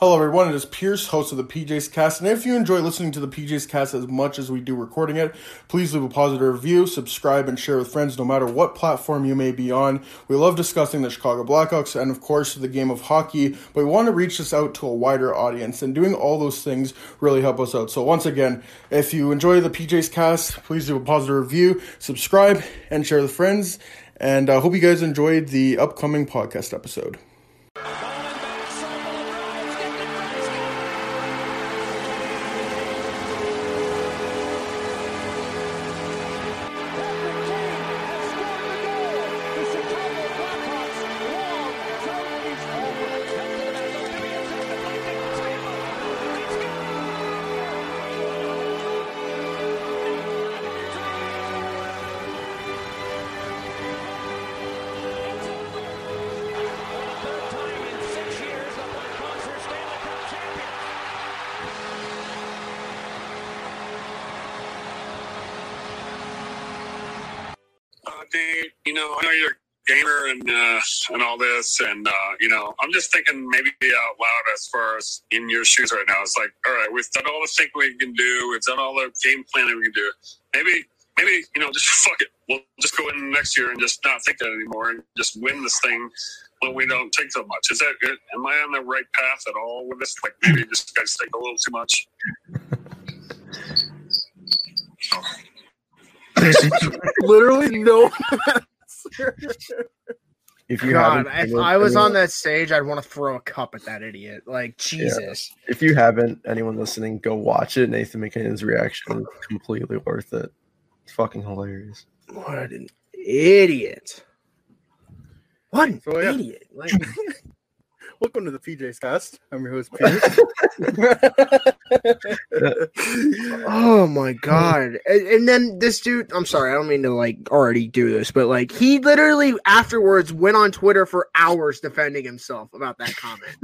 Hello, everyone. It is Pierce, host of the PJs Cast. And if you enjoy listening to the PJs Cast as much as we do recording it, please leave a positive review, subscribe, and share with friends no matter what platform you may be on. We love discussing the Chicago Blackhawks and, of course, the game of hockey, but we want to reach this out to a wider audience. And doing all those things really help us out. So, once again, if you enjoy the PJs Cast, please leave a positive review, subscribe, and share with friends. And I uh, hope you guys enjoyed the upcoming podcast episode. And uh, and all this, and uh, you know, I'm just thinking maybe out loud as far as in your shoes right now. It's like, all right, we've done all the thinking we can do, we've done all the game planning we can do. Maybe, maybe you know, just fuck it. We'll just go in next year and just not think that anymore, and just win this thing when we don't take so much. Is that good? Am I on the right path at all with this? Like maybe just guys think a little too much. Literally, no. If you God, if I was on that stage, I'd want to throw a cup at that idiot. Like Jesus. if you haven't, anyone listening, go watch it. Nathan MacKinnon's reaction is completely worth it. It's fucking hilarious. What an idiot. What an So, yeah. idiot. Like, Welcome to the PJs Cast. I'm your host, Pierce. oh my god. And, and then this dude, I'm sorry, I don't mean to like already do this, but like he literally afterwards went on Twitter for hours defending himself about that comment.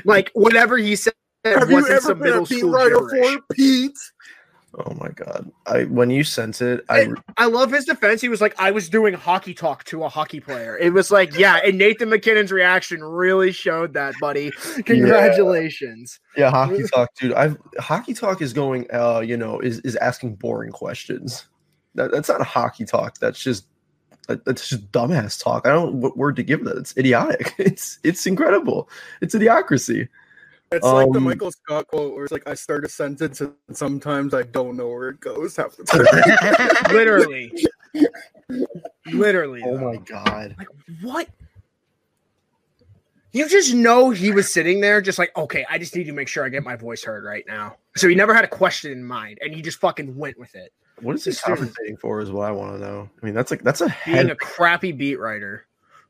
like whatever he said Have you wasn't ever some been a middle beat school writer gibberish. for Pete? Oh my god! I when you sent it, I And I love his defense. He was like, I was doing hockey talk to a hockey player. It was like, yeah, and Nathan MacKinnon's reaction really showed that, buddy. Congratulations. yeah, hockey talk, dude. I hockey talk is going. Uh, you know, is is asking boring questions. That, that's not a hockey talk. That's just that's just dumbass talk. I don't know what word to give that. It's idiotic. It's it's incredible. It's idiocracy. It's like the Um, Michael Scott quote where it's like, I start a sentence and sometimes I don't know where it goes half the time. Literally. Literally. Oh though. my god. Like, what? You just know he was sitting there, just like, okay, I just need to make sure I get my voice heard right now. So he never had a question in mind, and he just fucking went with it. What is he This compensating for? Is what I want to know. I mean, that's like that's a Being head. a crappy beat writer.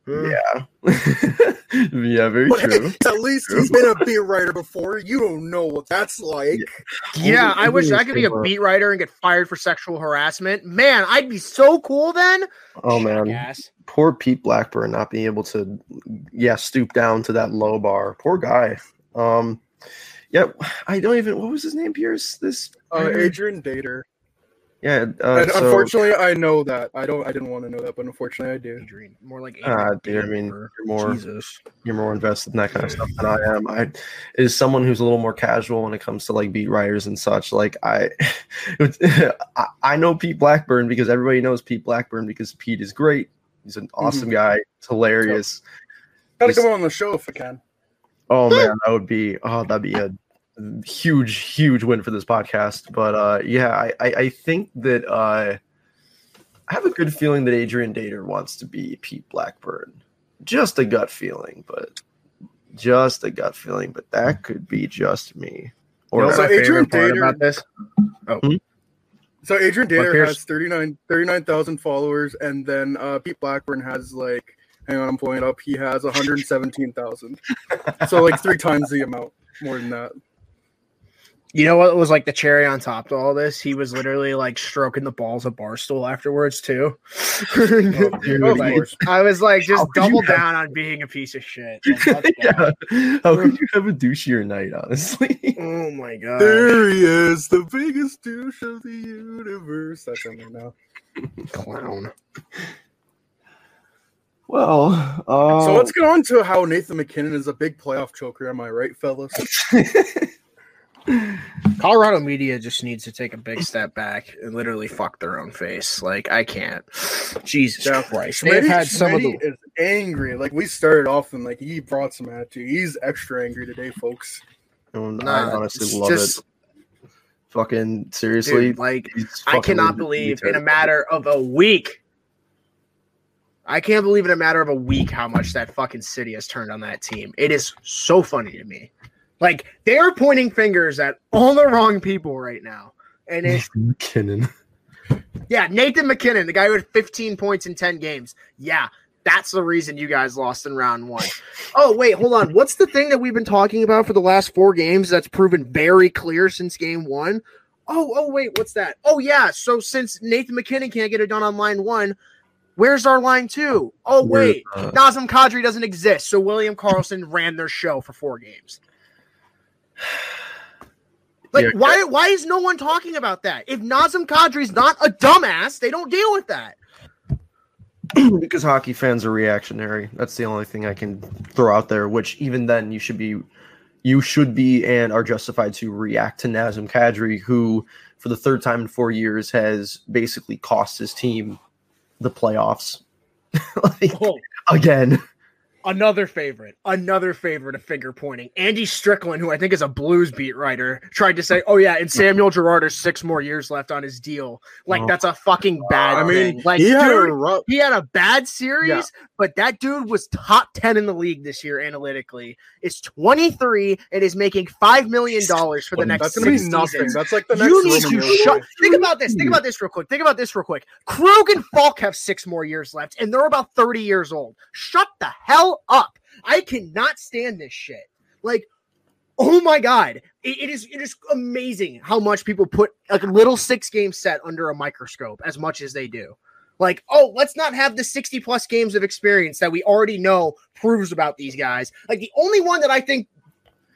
Yeah. yeah, very But true. at least he's been a beat writer before. You don't know what that's like. Yeah, I wish I could be a beat writer and get fired for sexual harassment. Man, I'd be so cool then. Oh man, Yes. poor Pete Blackburn not being able to, yeah, stoop down to that low bar. Poor guy. Um, yeah, I don't even. What was his name? Pierce. This. Uh, Adrian Dater. Yeah. Uh, And so, unfortunately, I know that. I don't. I didn't want to know that, but unfortunately, I do. Adrian, more like Ah, Adrian dude. I mean, you're more Jesus. you're more invested in that kind of stuff than I am. I is someone who's a little more casual when it comes to like beat writers and such. Like I, I, I know Pete Blackburn because everybody knows Pete Blackburn because Pete is great. He's an awesome guy. It's hilarious. Gotta Just- come on the show if I can. Oh man, that would be oh that'd be a huge, huge win for this podcast. But uh yeah, I I, I think that uh I have a good feeling that Adrian Dater wants to be Pete Blackburn. Just a gut feeling, but just a gut feeling, but that could be just me. Or So Adrian Dater- about this? Oh, So Adrian Dater has 39 39,000 followers, and then uh, Pete Blackburn has like, hang on, I'm pulling it up. He has 117,000. so like three times the amount, more than that. You know what was like the cherry on top to all this? He was literally like stroking the balls of Barstool afterwards too. dude, Like. I was like, just How could you double have- down on being a piece of shit. Like, yeah. How could you have a douchier night, honestly? Oh my god. There he is, the biggest douche of the universe. That's him right now. Clown. Well, uh, So let's get on to how Nathan MacKinnon is a big playoff choker. Am I right, fellas? Colorado media just needs to take a big step back and literally fuck their own face. Like I can't. Jesus Yeah. Christ. They've had some of the is angry. Like we started off and like he brought some attitude. He's extra angry today, folks. Um, Nah, I honestly love just- it. Fucking seriously, dude, like he's I cannot believe in a matter of a week. I can't believe in a matter of a week how much that fucking city has turned on that team. It is so funny to me. Like they are pointing fingers at all the wrong people right now. And it's MacKinnon. yeah, Nathan MacKinnon, the guy who had 15 points in 10 games. Yeah, that's the reason you guys lost in round one. Oh, wait, hold on. What's the thing that we've been talking about for the last four games that's proven very clear since game one? Oh, oh, wait, what's that? Oh, yeah. So since Nathan MacKinnon can't get it done on line one, where's our line two? Oh, wait. uh, Nazem Kadri doesn't exist. So William Karlsson ran their show for four games. Like, why why is no one talking about that? If Nazem Kadri's not a dumbass, they don't deal with that. because hockey fans are reactionary. That's the only thing I can throw out there. Which even then, you should be, you should be, and are justified to react to Nazem Kadri, who for the third time in four years has basically cost his team the playoffs. like, Oh, again, another favorite, another favorite of finger pointing. Andy Strickland, who I think is a blues beat writer, tried to say, "Oh yeah, and Samuel Girard has six more years left on his deal." Like Oh. that's a fucking bad. I mean, thing. like he had dude, a rough. he had a bad series, Yeah. but that dude was top 10 in the league this year analytically. Is 23 and is making $5 million for the next That's gonna be six nothing. seasons. That's like the next. You need to shut. Think about this. Think about this real quick. Think about this real quick. Krug and Faulk have six more years left, and they're about 30 years old. Shut the hell up. I cannot stand this shit. Like, oh my god, it- it is it is amazing how much people put like a little six game set under a microscope as much as they do. Like, oh, let's not have the 60 plus games of experience that we already know proves about these guys. Like, the only one that I think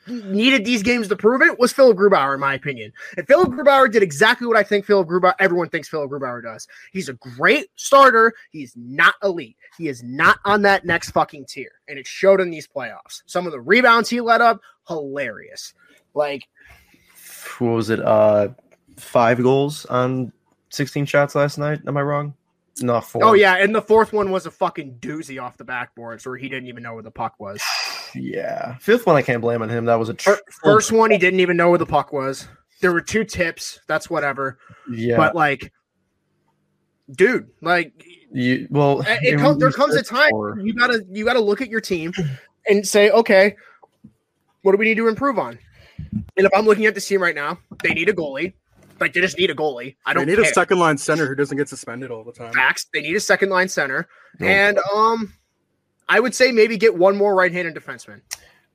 needed these games to prove it was Philipp Grubauer, in my opinion. And Philipp Grubauer did exactly what I think Philipp Grubauer, everyone thinks Philipp Grubauer does. He's a great starter. He's not elite. He is not on that next fucking tier. And it showed in these playoffs. Some of the rebounds he let up, hilarious. Like, what was it? Uh, five goals on sixteen shots last night. Am I wrong? No, four. oh yeah, and the fourth one was a fucking doozy off the backboards where he didn't even know where the puck was. Yeah. Fifth one, I can't blame on him. That was a tr- First one, he didn't even know where the puck was. There were two tips. That's whatever. Yeah. But like, dude, like you, well, it and comes, there comes a time before- you gotta you gotta look at your team and say, okay, what do we need to improve on? And if I'm looking at this team right now, they need a goalie. Like they just need a goalie. I don't They need care. a second line center who doesn't get suspended all the time. Facts. They need a second line center, No. and um, I would say maybe get one more right-handed defenseman.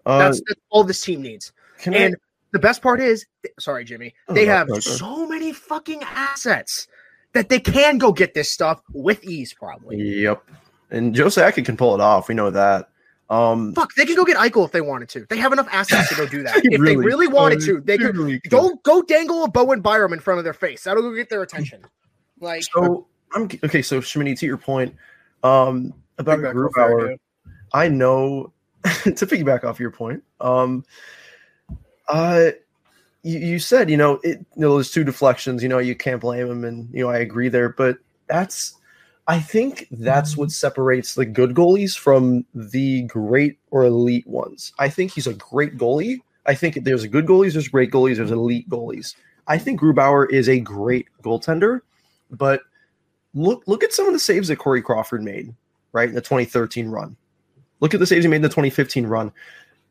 Uh, That's, that's all this team needs. And the best part is, sorry, Jimmy, Oh, they no, have no, so many fucking assets that they can go get this stuff with ease, probably. yep. And Joe Sakic can pull it off. We know that. Um, Fuck, they can go get Eichel if they wanted to. They have enough assets to go do that. If they really really wanted to, they could really go go dangle a Bowen Byram in front of their face. That'll go get their attention. Like, so I'm okay. So Shmini, to your point, um, about Piggyback Grubauer, I know to piggyback off your point. Um, uh, you, you said you know it. You know, those two deflections. You know, you can't blame him, and you know I agree there. But that's I think that's what separates the good goalies from the great or elite ones. I think he's a great goalie. I think there's a good goalies, there's great goalies, there's elite goalies. I think Grubauer is a great goaltender, but look look at some of the saves that Corey Crawford made, right? In the 2013 run. Look at the saves he made in the 2015 run.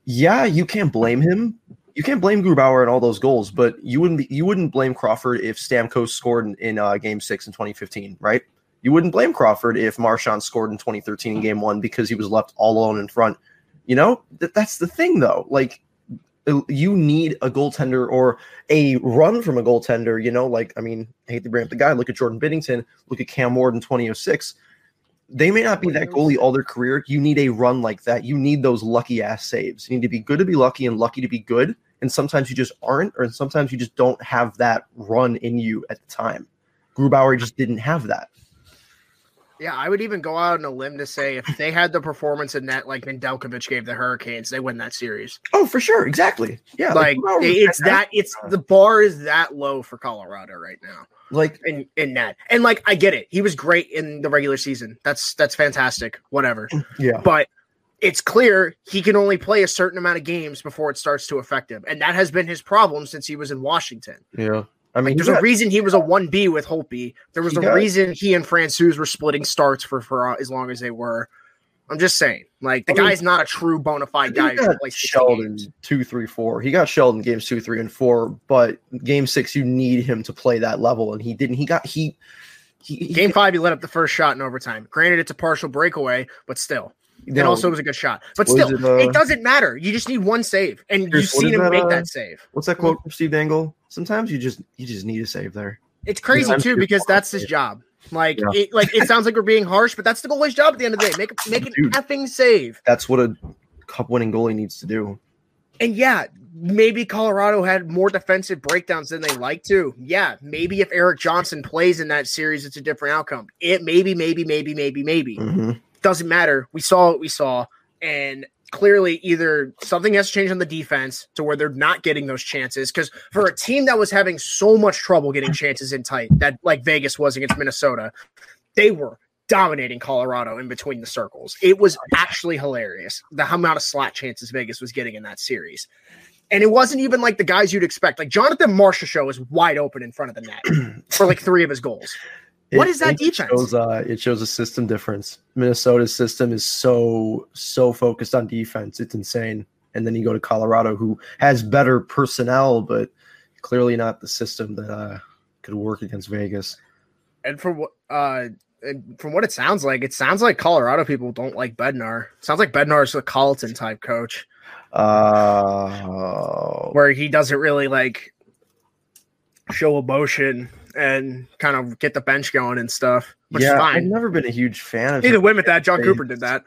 Yeah, you can't blame him. You can't blame Grubauer and all those goals, but you wouldn't be, you wouldn't blame Crawford if Stamkos scored in, in uh, Game Six in 2015, right? You wouldn't blame Crawford if Marchand scored in 2013 in Game One because he was left all alone in front. You know that that's the thing, though. Like you need a goaltender or a run from a goaltender. You know, like I mean, I hate to bring up the guy. Look at Jordan Binnington. Look at Cam Ward in 2006. They may not be that goalie all their career. You need a run like that. You need those lucky ass saves. You need to be good to be lucky and lucky to be good. And sometimes you just aren't, or sometimes you just don't have that run in you at the time. Grubauer just didn't have that. Yeah, I would even go out on a limb to say if they had the performance in net like Nedeljkovic gave the Hurricanes, they win that series. Oh, for sure, exactly. Yeah, like, like it's that it's the bar is that low for Colorado right now. Like in in net, and like I get it, he was great in the regular season. That's that's fantastic. Whatever. Yeah, but it's clear he can only play a certain amount of games before it starts to affect him, and that has been his problem since he was in Washington. Yeah. I mean, like, there's got, a reason he was a one B with Holtby. There was a got, reason he and Francouz were splitting starts for for uh, as long as they were. I'm just saying, like the I mean, guy's not a true bona fide guy. Who plays Sheldon two, three, four. He got Sheldon games two, three, and four, but game six you need him to play that level, and he didn't. He got he. he game five, he let up the first shot in overtime. Granted, it's a partial breakaway, but still, no, also it was a good shot. But still, it, uh, it, doesn't matter. You just need one save, and you've seen him that, make uh, that save. What's that quote from Steve Dangle? Sometimes you just you just need a save there. It's crazy too because that's his job. Like yeah. it, like it sounds like we're being harsh, but that's the goalie's job at the end of the day. Make make an Dude, effing save. That's what a cup winning goalie needs to do. And yeah, maybe Colorado had more defensive breakdowns than they like to. Yeah, maybe if Erik Johnson plays in that series, it's a different outcome. It maybe, maybe, maybe, maybe, maybe. Mm-hmm. Doesn't matter. We saw what we saw, and clearly either something has changed on the defense to where they're not getting those chances. Because for a team that was having so much trouble getting chances in tight, that like Vegas was against Minnesota, they were dominating Colorado in between the circles. It was actually hilarious the amount of slot chances Vegas was getting in that series. And it wasn't even like the guys you'd expect. Like Jonathan Marchessault was wide open in front of the net for like three of his goals. What it, is that it defense? Shows, uh, it shows a system difference. Minnesota's system is so so focused on defense. It's insane. And then you go to Colorado, who has better personnel, but clearly not the system that uh, could work against Vegas. And from what uh, and from what it sounds like, it sounds like Colorado people don't like Bednar. It sounds like Bednar's a Colliton type coach. Uh, where he doesn't really like show emotion and kind of get the bench going and stuff. Which yeah, is fine. I've never been a huge fan of. Either win with that. Jon Cooper did that,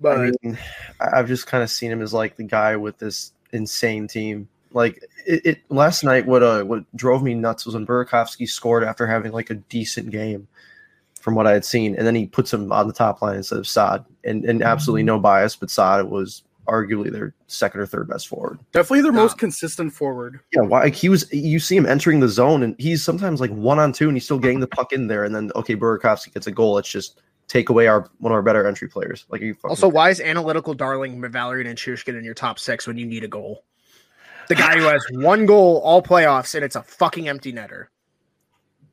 but I mean, I've just kind of seen him as like the guy with this insane team. Like it, it last night, what uh what drove me nuts was when Burakovsky scored after having like a decent game, from what I had seen, and then he puts him on the top line instead of Saad, and and absolutely no bias, but Saad was arguably their second or third best forward. Definitely their most consistent forward. Yeah, why like he was you see him entering the zone and he's sometimes like one on two and he's still getting the puck in there and then okay, Burakovsky gets a goal. It's just take away our one of our better entry players. Like you also, why is analytical darling Valeri Nichushkin in your top six when you need a goal? The guy who has one goal all playoffs and it's a fucking empty netter.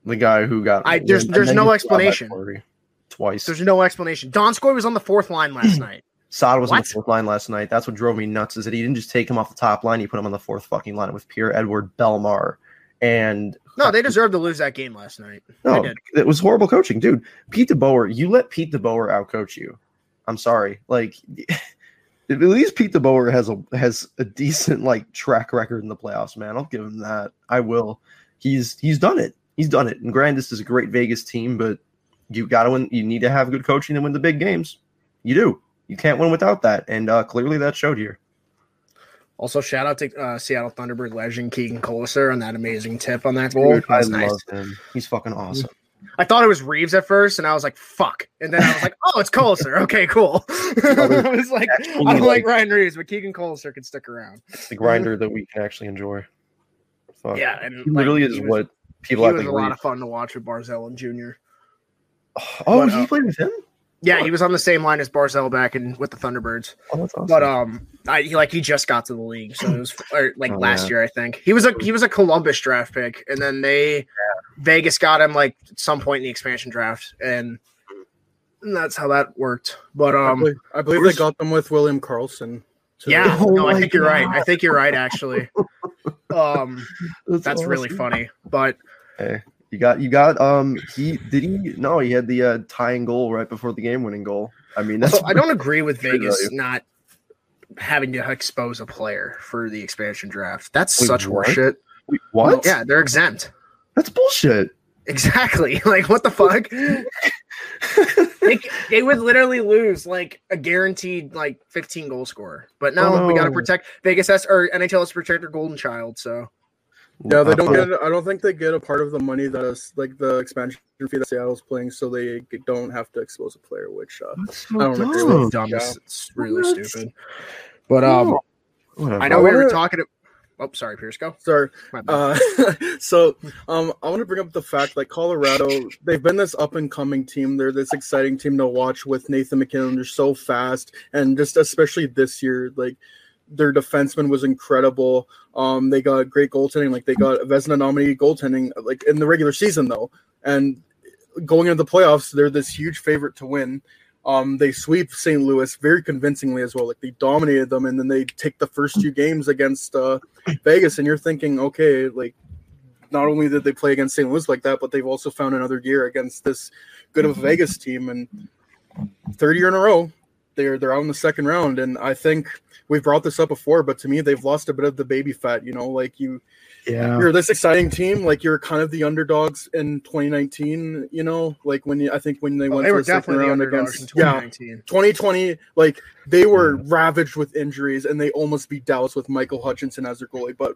The guy who got I there's there's no explanation. Twice. There's no explanation. Donskoy was on the fourth line last night. Saad was what? on the fourth line last night. That's what drove me nuts. Is that he didn't just take him off the top line; he put him on the fourth fucking line with Pierre-Édouard Bellemare. And no, they deserved to lose that game last night. No, it was horrible coaching, dude. Pete DeBoer, you let Pete DeBoer outcoach you. I'm sorry. Like, at least Pete DeBoer has a has a decent like track record in the playoffs, man. I'll give him that. I will. He's he's done it. He's done it. And granted, this is a great Vegas team, but you got to win. You need to have good coaching to win the big games. You do you can't win without that, and uh, clearly that showed here. Also, shout out to uh, Seattle Thunderbird legend Keegan Kolesar on that amazing tip on that goal. Dude, I nice. love him. He's fucking awesome. I thought it was Reaves at first, and I was like, "Fuck!" And then I was like, "Oh, it's Kolesar. Okay, cool." I was like, "I don't like Ryan Reaves, but Keegan Kolesar can stick around." The grinder that we can actually enjoy. Fuck. Yeah, and he literally like, is was, what people. He was a lot of fun to watch with Barzal and Junior. Oh, But, he uh, played with him. Yeah, he was on the same line as Barzal back in with the Thunderbirds. Oh, that's awesome. But um, I, he like he just got to the league, so it was or, like Oh, last yeah. year I think he was a he was a Columbus draft pick, and then they Vegas got him like at some point in the expansion draft, and that's how that worked. But I um, believe, I believe they got them with William Karlsson. too. yeah, Oh no, I my think you're right. I think you're right actually. Um, that's really awesome. funny. But Hey, you got you got um he did he no he had the uh, tying goal right before the game winning goal. I mean that's so I don't agree with Vegas not having to expose a player for the expansion draft. That's Wait, such what? horseshit. Wait, what? Yeah, they're exempt. that's bullshit. Exactly. Like what the fuck? they, they would literally lose like a guaranteed like 15 goal scorer. But no, Oh, we got to protect Vegas has or NHL has to protect their golden child. So Yeah, they don't get. I don't think they get a part of the money that is like the expansion fee that Seattle's playing, so they don't have to expose a player. Which uh, so I don't agree dumb. with dumb. yeah. It's, it's really What? stupid. But um, Whatever. I know we were talking. To, oh, sorry, Pierce. Go. sorry. Uh, so um, I want to bring up the fact like Colorado, they've been this up and coming team. They're this exciting team to watch with Nathan MacKinnon. They're so fast, and just especially this year, like their defenseman was incredible. Um, they got great goaltending. Like they got Vezina nominee goaltending. Like in the regular season though, and going into the playoffs, they're this huge favorite to win. Um, they sweep St. Louis very convincingly as well. Like they dominated them, and then they take the first two games against uh, Vegas, and you're thinking, okay, like not only did they play against St. Louis like that, but they've also found another gear against this good of a Vegas team, and third year in a row, they're they're out in the second round, and I think we've brought this up before, but to me, they've lost a bit of the baby fat. You know, like you yeah. you're this exciting team, like you're kind of the underdogs in 2019. You know, like when you, I think when they Well, went they to were the second the round underdogs against in yeah 2019. 2020, like they were ravaged with injuries and they almost beat Dallas with Michael Hutchinson as their goalie. But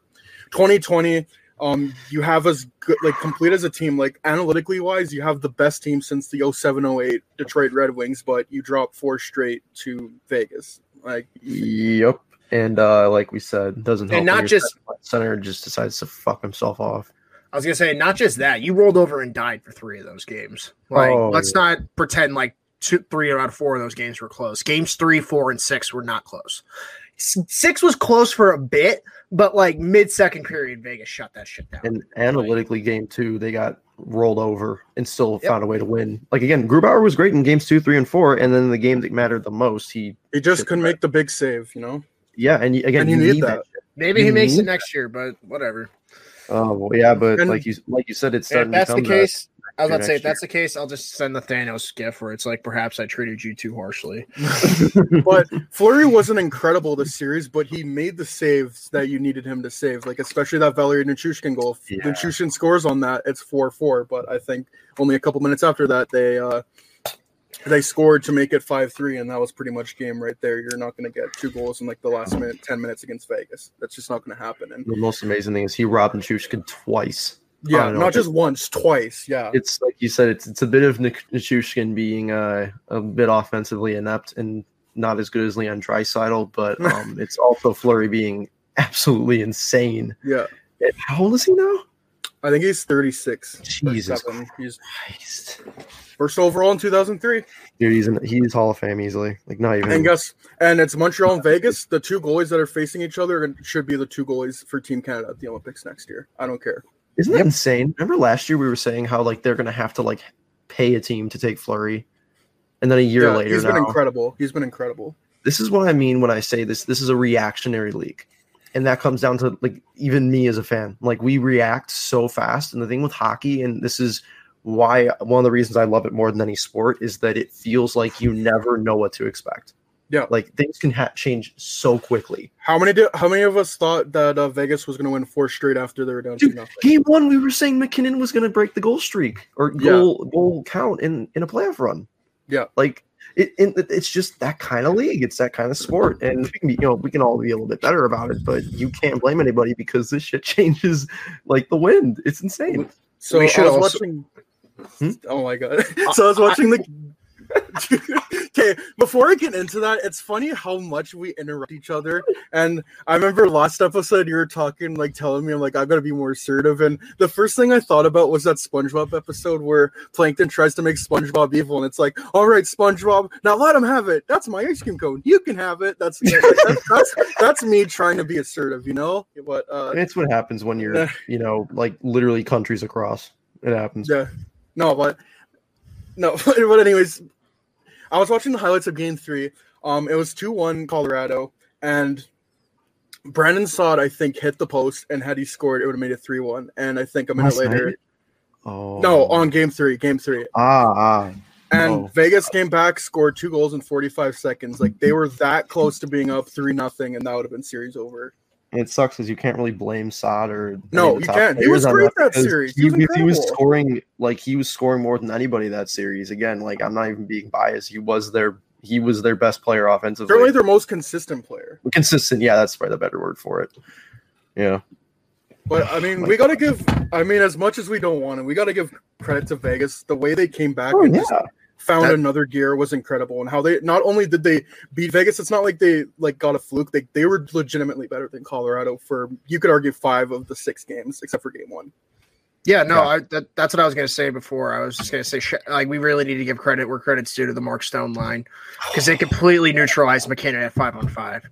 2020, um, you have as good, like complete as a team, like analytically wise, you have the best team since the 0708 Detroit Red Wings, but you drop four straight to Vegas. Like, Yep. And uh, like we said, doesn't help. And not just- center just decides to fuck himself off. I was gonna say not just that you rolled over and died for three of those games. Like Oh, let's yeah. not pretend like two, three out of four of those games were close. Games three, four, and six were not close. S- Six was close for a bit, but like mid second period, Vegas shut that shit down. And analytically, game two, they got rolled over and still Yep. found a way to win. Like again, Grubauer was great in games two, three, and four, and then the game that mattered the most, he he just couldn't make the big save, you know? yeah, and again, And you need that. Maybe he makes it need next year, but whatever. Oh well, yeah, but And- like you like you said, it's If that's to the case, I was about to say if next that's the case, I'll just send the Thanos gif where it's like perhaps I treated you too harshly. but Fleury wasn't incredible this series, but he made the saves that you needed him to save, like especially that Valeri Nichushkin goal. If Yeah. Nichushkin scores on that, it's four four. But I think only a couple minutes after that, they uh, they scored to make it five three, and that was pretty much game right there. You're not going to get two goals in like the last minute, ten minutes against Vegas. That's just not going to happen. And The most amazing thing is he robbed Nichushkin twice. Yeah, not just once, twice. Yeah, It's like you said, it's it's a bit of Nichushkin being uh, a bit offensively inept and not as good as Leon Draisaitl, but um, it's also Fleury being absolutely insane. yeah. How old is he now? I think he's 36. Jesus 37. He's Christ. first overall in 2003. Dude, he's in, he's Hall of Fame easily. Like not even. And guess, and it's Montreal and Vegas. The two goalies that are facing each other should be the two goalies for Team Canada at the Olympics next year. I don't care. Isn't that insane? Remember last year we were saying how like they're gonna have to like pay a team to take Fleury, and then a year Yeah, later he's been incredible. He's been incredible. this is what I mean when I say this. This is a reactionary league. And that comes down to like even me as a fan. Like we react so fast. And the thing with hockey, and this is why one of the reasons I love it more than any sport is that it feels like you never know what to expect. Yeah. Like things can ha- change so quickly. How many did, how many of us thought that uh, Vegas was going to win four straight after they were down two Dude, nothing? game one, we were saying MacKinnon was going to break the goal streak or Yeah. goal goal count in in a playoff run. Yeah. like it, it it's just that kind of league. It's that kind of sport, and we can be, you know we can all be a little bit better about it, but you can't blame anybody because this shit changes like the wind. It's insane. So We I should was also- watching. Hmm? Oh my god! So I was watching the. okay, before I get into that, it's funny how much we interrupt each other. And I remember last episode you were talking, like telling me, I'm like, I gotta be more assertive. And the first thing I thought about was that SpongeBob episode where Plankton tries to make SpongeBob evil, and it's like, all right, SpongeBob, now let him have it. That's my ice cream cone. You can have it. That's that's, that's, that's me trying to be assertive, you know. But uh, It's what happens when you're, you know, like literally countries across. It happens. Yeah. No, but no, but anyways, I was watching the highlights of game three. Um, it was 2 1 Colorado, and Brandon Saad, I think, hit the post, and had he scored, it would have made it 3 1. And I think a minute Last later, night? Oh no, on game three, game three. ah ah. And no. Vegas came back, scored two goals in 45 seconds. Like they were that close to being up 3 nothing, and that would have been series over. And it sucks because you can't really blame Saad or No, you can't. He was great that because series. He He, was he was scoring like he was scoring more than anybody that series. Again, like I'm not even being biased. He was their he was their best player offensively. Certainly their most consistent player. Consistent, yeah, that's probably the better word for it. Yeah. But I mean, we got to give. I mean, as much as we don't want it, we got to give credit to Vegas. The way they came back Oh and yeah. Just found That- another gear was incredible, and how they not only did they beat Vegas, it's not like they like got a fluke. They they were legitimately better than Colorado for you could argue five of the six games, except for game one. Yeah, no, Yeah. I, that, that's what I was going to say before. I was just going to say, sh- like, we really need to give credit where credit's due to the Mark Stone line because they completely neutralized MacKinnon at five on five,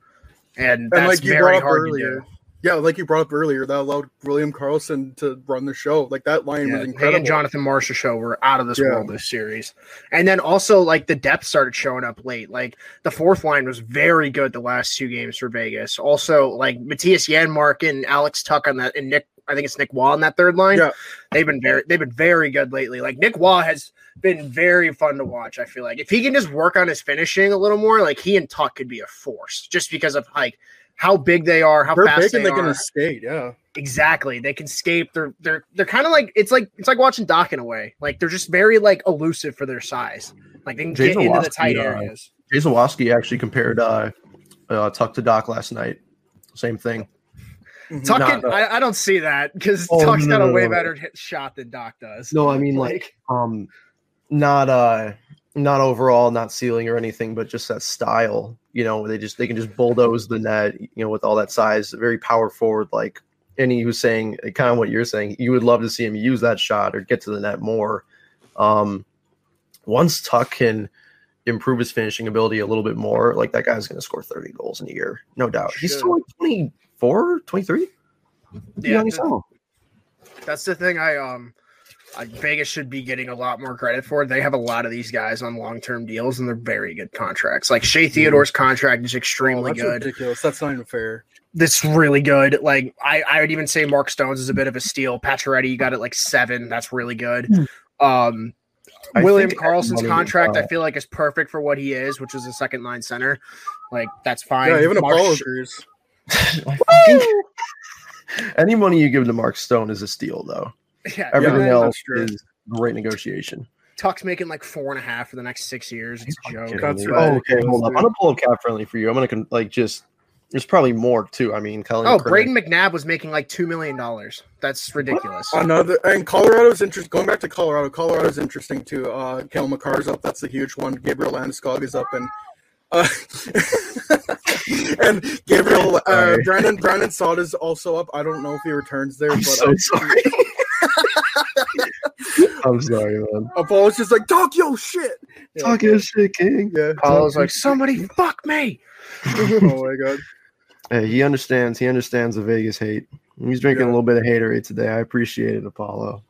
and that's and like you very brought up hard to earlier, do. Yeah, like you brought up earlier, that allowed William Karlsson to run the show. Like that line Yeah, was incredible. and Jonathan Marchessault were out of this Yeah. world this series, and then also like the depth started showing up late. Like the fourth line was very good the last two games for Vegas. Also, like Mattias Janmark and Alex Tuch on that, and Nick, I think it's Nick Waugh on that third line. Yeah. they've been very they've been very good lately. Like Nick Waugh has been very fun to watch. I feel like if he can just work on his finishing a little more, like he and Tuch could be a force just because of like how big they are, how They're fast big they and they are. can skate. Yeah, Exactly. They can skate. They're they're they're kind of like it's like it's like watching Doc in a way. Like they're just very like elusive for their size. Like they can get Jason into the Watsky, tight uh, areas. Jay Zawoski actually compared uh, uh Tuch to Doc last night. Same thing. Tuch, not can- the- I, I don't see that because Oh, Tuch's no, got a way no. better hit shot than Doc does. No, I mean like um not uh not overall, not ceiling or anything, but just that style. You know, they just they can just bulldoze the net. You know, with all that size, very power forward. Like any who's saying kind of what you're saying, you would love to see him use that shot or get to the net more. Um, once Tuch can improve his finishing ability a little bit more, like that guy's going to score 30 goals in a year, no doubt. He's still like 24, 23. Yeah, Young as hell. That's the thing. I um, I, Vegas should be getting a lot more credit for. They have a lot of these guys on long term deals, and they're very good contracts. Like Shea Theodore's contract is Oh, extremely that's good. ridiculous. That's not even fair. That's really good. Like I, I would even say Mark Stones is a bit of a steal. Pacioretty, you got it like seven. That's really good. Um, I William Karlsson's contract, uh, I feel like is perfect for what he is, which is a second line center. Like that's fine. Yeah, even Mark Apollo Sh- agrees. I fucking- Any money you give to Mark Stone is a steal, though. Yeah, Everything yeah, else is great negotiation. Tuch's making like four and a half for the next six years. It's a joke. That's Oh, right. okay, hold up. I'm gonna pull up cap friendly for you. I'm gonna con- like just. There's probably more too. I mean, Kelly. Oh, Brayden McNabb was making like two million dollars. That's ridiculous. Another and Colorado's interesting. Going back to Colorado, Colorado's interesting too. Uh, Cale Makar's up. That's a huge one. Gabriel Landeskog is up, and uh, and Gabriel uh, Sorry. Brandon Brandon Saad is also up. I don't know if he returns there, I'm but so I- sorry. I'm sorry, man. Apollo's just like talk your shit. Yeah. Talk your shit, King. Yeah. Apollo's like, somebody fuck me. oh my god. Hey, he understands. He understands the Vegas hate. He's drinking Yeah. a little bit of haterade today. I appreciate it, Apollo.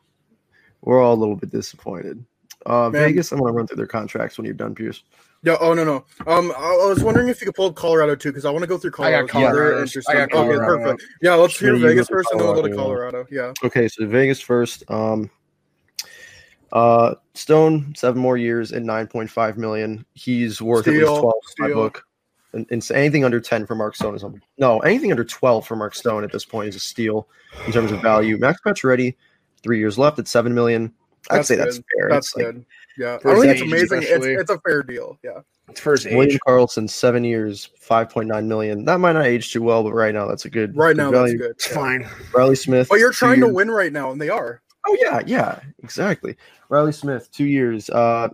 We're all a little bit disappointed. Uh, Man. Vegas, I'm gonna run through their contracts when you're done, Pierce. Yeah. Oh no no. Um, I, I was wondering if you could pull up Colorado too, because I want to go through I got Colorado. They're interesting. I got Okay, perfect. Yeah, let's hear Vegas go to first, and then we'll go to Colorado. Colorado. Yeah. Okay, so Vegas first. Um, uh, Stone seven more years and nine point five million. He's worth at least twelve in my book. And, and so anything under ten for Mark Stone is a, no. Anything under twelve for Mark Stone at this point is a steal in terms of value. Max Pacioretty, three years left at seven million. I'd That's say that's good. fair. That's It's like good. Yeah, I don't think it's amazing. It's, it's a fair deal. Yeah. It's for his age. William Karlsson, seven years, five point nine million. That might not age too well, but right now that's a good Right good now, that's good. It's Yeah. fine. Reilly Smith. But you're two trying to years- win right now, and they are. Oh yeah, yeah, exactly. Reilly Smith, two years, uh,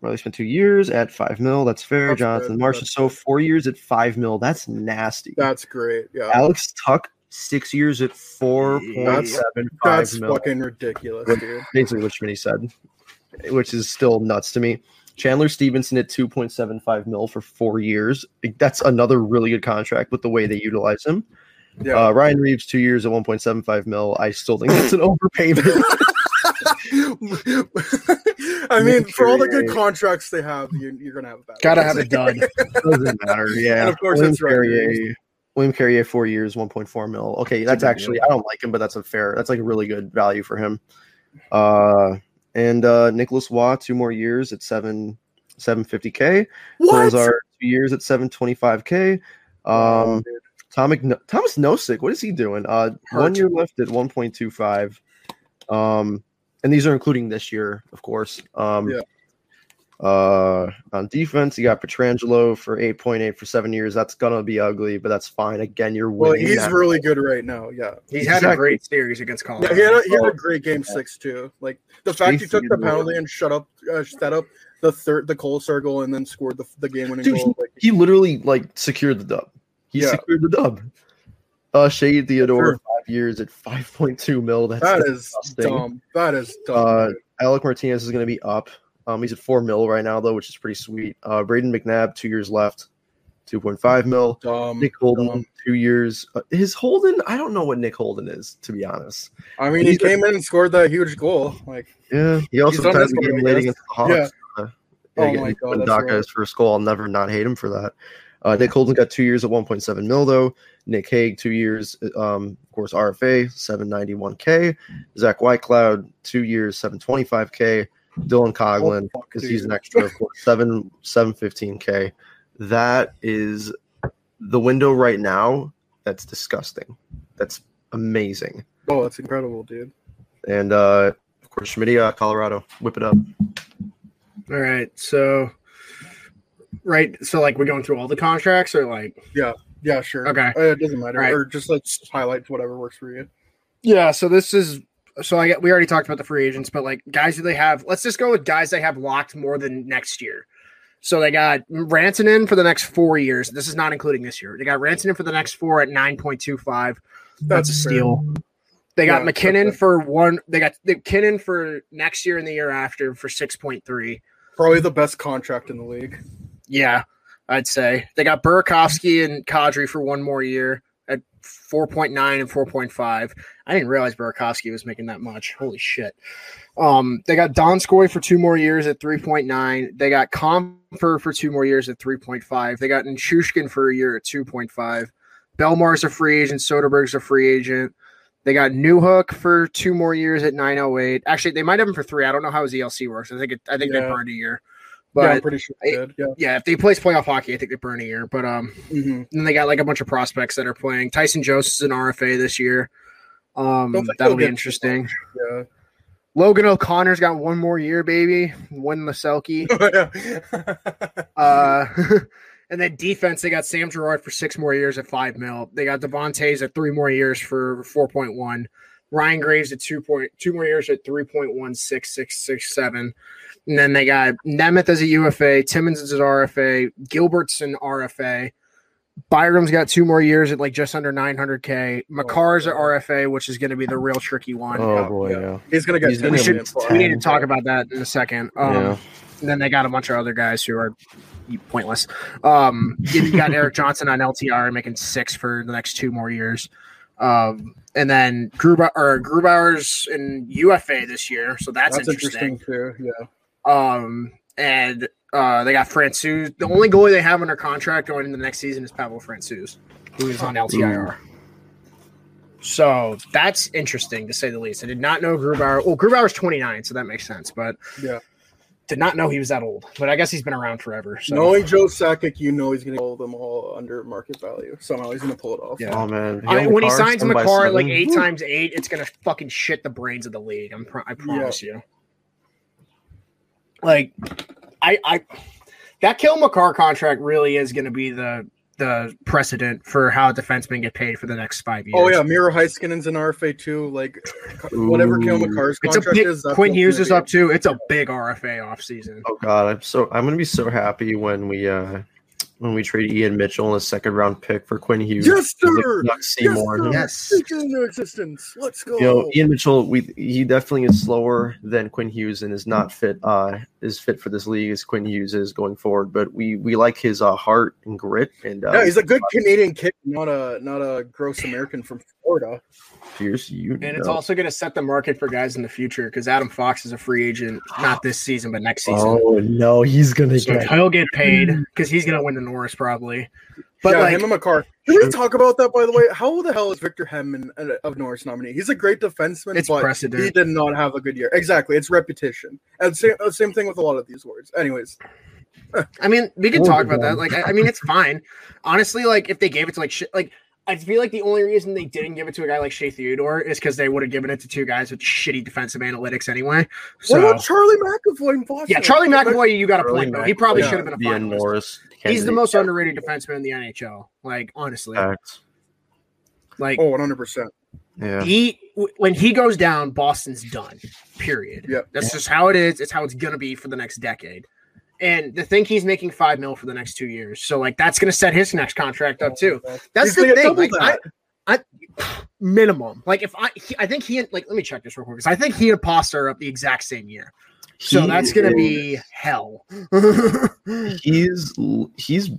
Riley spent two years at five mil. That's fair. That's Jonathan good. Marchessault four years at five mil. That's nasty. That's great. Yeah. Alex Tuch six years at four point That's- seven That's mil. fucking ridiculous, dude. Basically, what Schmitty said, which is still nuts to me. Chandler Stephenson at two point seven five mil for four years. That's another really good contract with the way they utilize him. Yeah. Uh, Ryan Reaves two years at one point seven five mil. I still think that's an overpayment. I mean, for all the good contracts they have, you, you're gonna have a bad. Gotta have it done. Doesn't matter. Yeah. And of course William it's Ryan Carrier. William Carrier, four years, 1.4 mil. Okay, that's actually, I don't like him, but that's a fair, that's like a really good value for him. Uh, and uh, Nicholas Watt, two more years at seven, 750K. What? Those are two years at 725K. Um, Thomas, Tomas Nosek, what is he doing? Uh, one year left at 1.25. Um, and these are including this year, of course. Um, Yeah. Uh, on defense, you got Pietrangelo for 8.8 for seven years. That's gonna be ugly, but that's fine. Again, you're well, winning. he's that. really good right now. Yeah. He's had a great series against Yeah, Colorado. he had, a, he had a great game six too. Like the fact he took the penalty and shut up, uh, set up the third, the goal circle, and then scored the, the game winning goal. Like, he literally like secured the dub. He Yeah. secured the dub. Uh, Shea Theodore, Sure. five years at 5.2 mil. That's that is disgusting. dumb. That is dumb. Uh. Alec Martinez is going to be up. Um, he's at four mil right now though, which is pretty sweet. Uh, Brayden McNabb, two years left, two point five mil. dumb. Nick Holden, dumb. two years. Uh, his Holden, I don't know what Nick Holden is to be honest. I mean, he he's a- came in and scored that huge goal. Like, Yeah, he also He's tied the game one, late against the Hawks. Yeah. Uh, Oh again, my God, put that's Daka right. his first goal. I'll never not hate him for that. Uh, Nick Holden got two years at 1.7 mil though. Nick Hague two years, um, of course RFA 791k. Zach Whitecloud two years 725k. Dylan Coghlan Oh, because he's an extra of course seven 715k. That is the window right now. That's disgusting. That's amazing. oh, that's incredible, dude. And uh, of course, Schmidt, uh, Colorado, whip it up. All right, so right, so like we're going through all the contracts, or like Yeah, Yeah, sure. Okay. Uh, it doesn't matter. Right. Or just like highlight whatever works for you. yeah. So this is so I get we already talked about the free agents, but like guys who they have, let's just go with guys they have locked more than next year. So they got Rantanen for the next four years. This is not including this year. They got Rantanen for the next four at nine point two five. That's, a fair. steal. They got Yeah, MacKinnon for one. They got the MacKinnon for next year and the year after for six point three. Probably the best contract in the league. Yeah, I'd say they got Burakovsky and Kadri for one more year at 4.9 and 4.5. I didn't realize Burakovsky was making that much. Holy shit. Um, they got Donskoy for two more years at 3.9. They got Compher for two more years at 3.5. They gotNshushkin for a year at 2.5. Bellemare's a free agent. Soderberg's a free agent. They got Newhook for two more years at 908. Actually, they might have him for three. I don't know how his ELC works. I think it, I think they Yeah. burned a year. Yeah, I'm But pretty sure they did. Yeah. yeah, if they plays playoff hockey, I think they burn a year. But um, hmm then they got like a bunch of prospects that are playing. Tyson Jones is an RFA this year. Um, that'll be interesting. Yeah. Logan O'Connor's got one more year, baby. Win the Selke. Uh, and then defense, they got Sam Girard for six more years at five mil. They got Devon Toews at three more years for four point one. Ryan Graves at two point two more years at three point one six six six seven. And then they got Nemeth as a UFA, Timmins as an RFA, Gilbert's an RFA. Byram's got two more years at like just under 900k. Makar's at RFA, which is going to be the real tricky one. Oh Yeah, boy, yeah. yeah. He's gonna get. He's we should we need to talk about that in a second. Um, Yeah. and then they got a bunch of other guys who are pointless. Um, you got Erik Johnson on LTR making six for the next two more years. Um, and then Grubauer, or Grubauer's in UFA this year, so that's, That's interesting. interesting too. Yeah. Um, and uh, they got Francouz. The only goalie they have under contract going into the next season is Pablo Francouz, who is on LTIR. So that's interesting to say the least. I did not know Grubauer. Well, Grubauer's 29, so that makes sense, but Yeah. Did not know he was that old. But I guess he's been around forever. So Knowing Joe Sakic, you know he's gonna pull them all under market value. Somehow he's gonna pull it off. Yeah. Oh man. I when he signs seven by Makar at like seven. eight times eight, it's gonna fucking shit the brains of the league. I'm pro- I promise you. Like, I I that Cale Makar contract really is gonna be the the precedent for how defensemen get paid for the next five years. Oh yeah, Miro Heiskanen's an RFA too. Like whatever Kale Ooh. Makar's it's a contract big, is. that's Quinn Hughes is up too. It's a big RFA offseason. Oh god, I'm so I'm gonna be so happy when we uh when we trade Ian Mitchell in a second round pick for Quinn Hughes. Yes, He's like, sir! not Yes, Seymour. sir! Yes. Speak it into existence. Let's go. You know, Ian Mitchell, we he definitely is slower than Quinn Hughes and is not fit uh is fit for this league as Quinn Hughes is going forward. But we we like his uh heart and grit and uh yeah, he's a good Canadian kid, not a not a gross American from Florida. Pierce, you And it's also going to set the market for guys in the future because Adam Fox is a free agent, not this season, but next season. Oh no, he's gonna so get he'll get paid because he's going to win the Norris probably. But yeah, like, him and Makar. Did we talk about that by the way? How the hell is Victor Hedman a- of Norris nominee? He's a great defenseman, It's but precedent. he did not have a good year. Exactly, it's repetition. And same uh, same thing with a lot of these words. Anyways, I mean, we can Oh, talk about that. Like, I, I mean, it's fine. Honestly, like if they gave it to like shit, like I feel like the only reason they didn't give it to a guy like Shea Theodore is because they would have given it to two guys with shitty defensive analytics anyway. what about Charlie McAvoy in Boston? yeah, Charlie McAvoy, you got a point though. He probably McAvoy should have been a be a finalist. Norris. He's the most underrated defenseman in the NHL. Like honestly, Facts. like Oh, 100 percent. Yeah. he when he goes down, Boston's done. Period. Yep. That's just how it is. It's how it's gonna be for the next decade. And the thing he's making five mil for the next two years, so like that's gonna set his next contract up too. That's He's the thing. Like, I, that. I minimum. Like if I, he, I think he and like let me check this real quick because I think he and Pasta are up the exact same year. So He that's gonna is- be hell. he's he's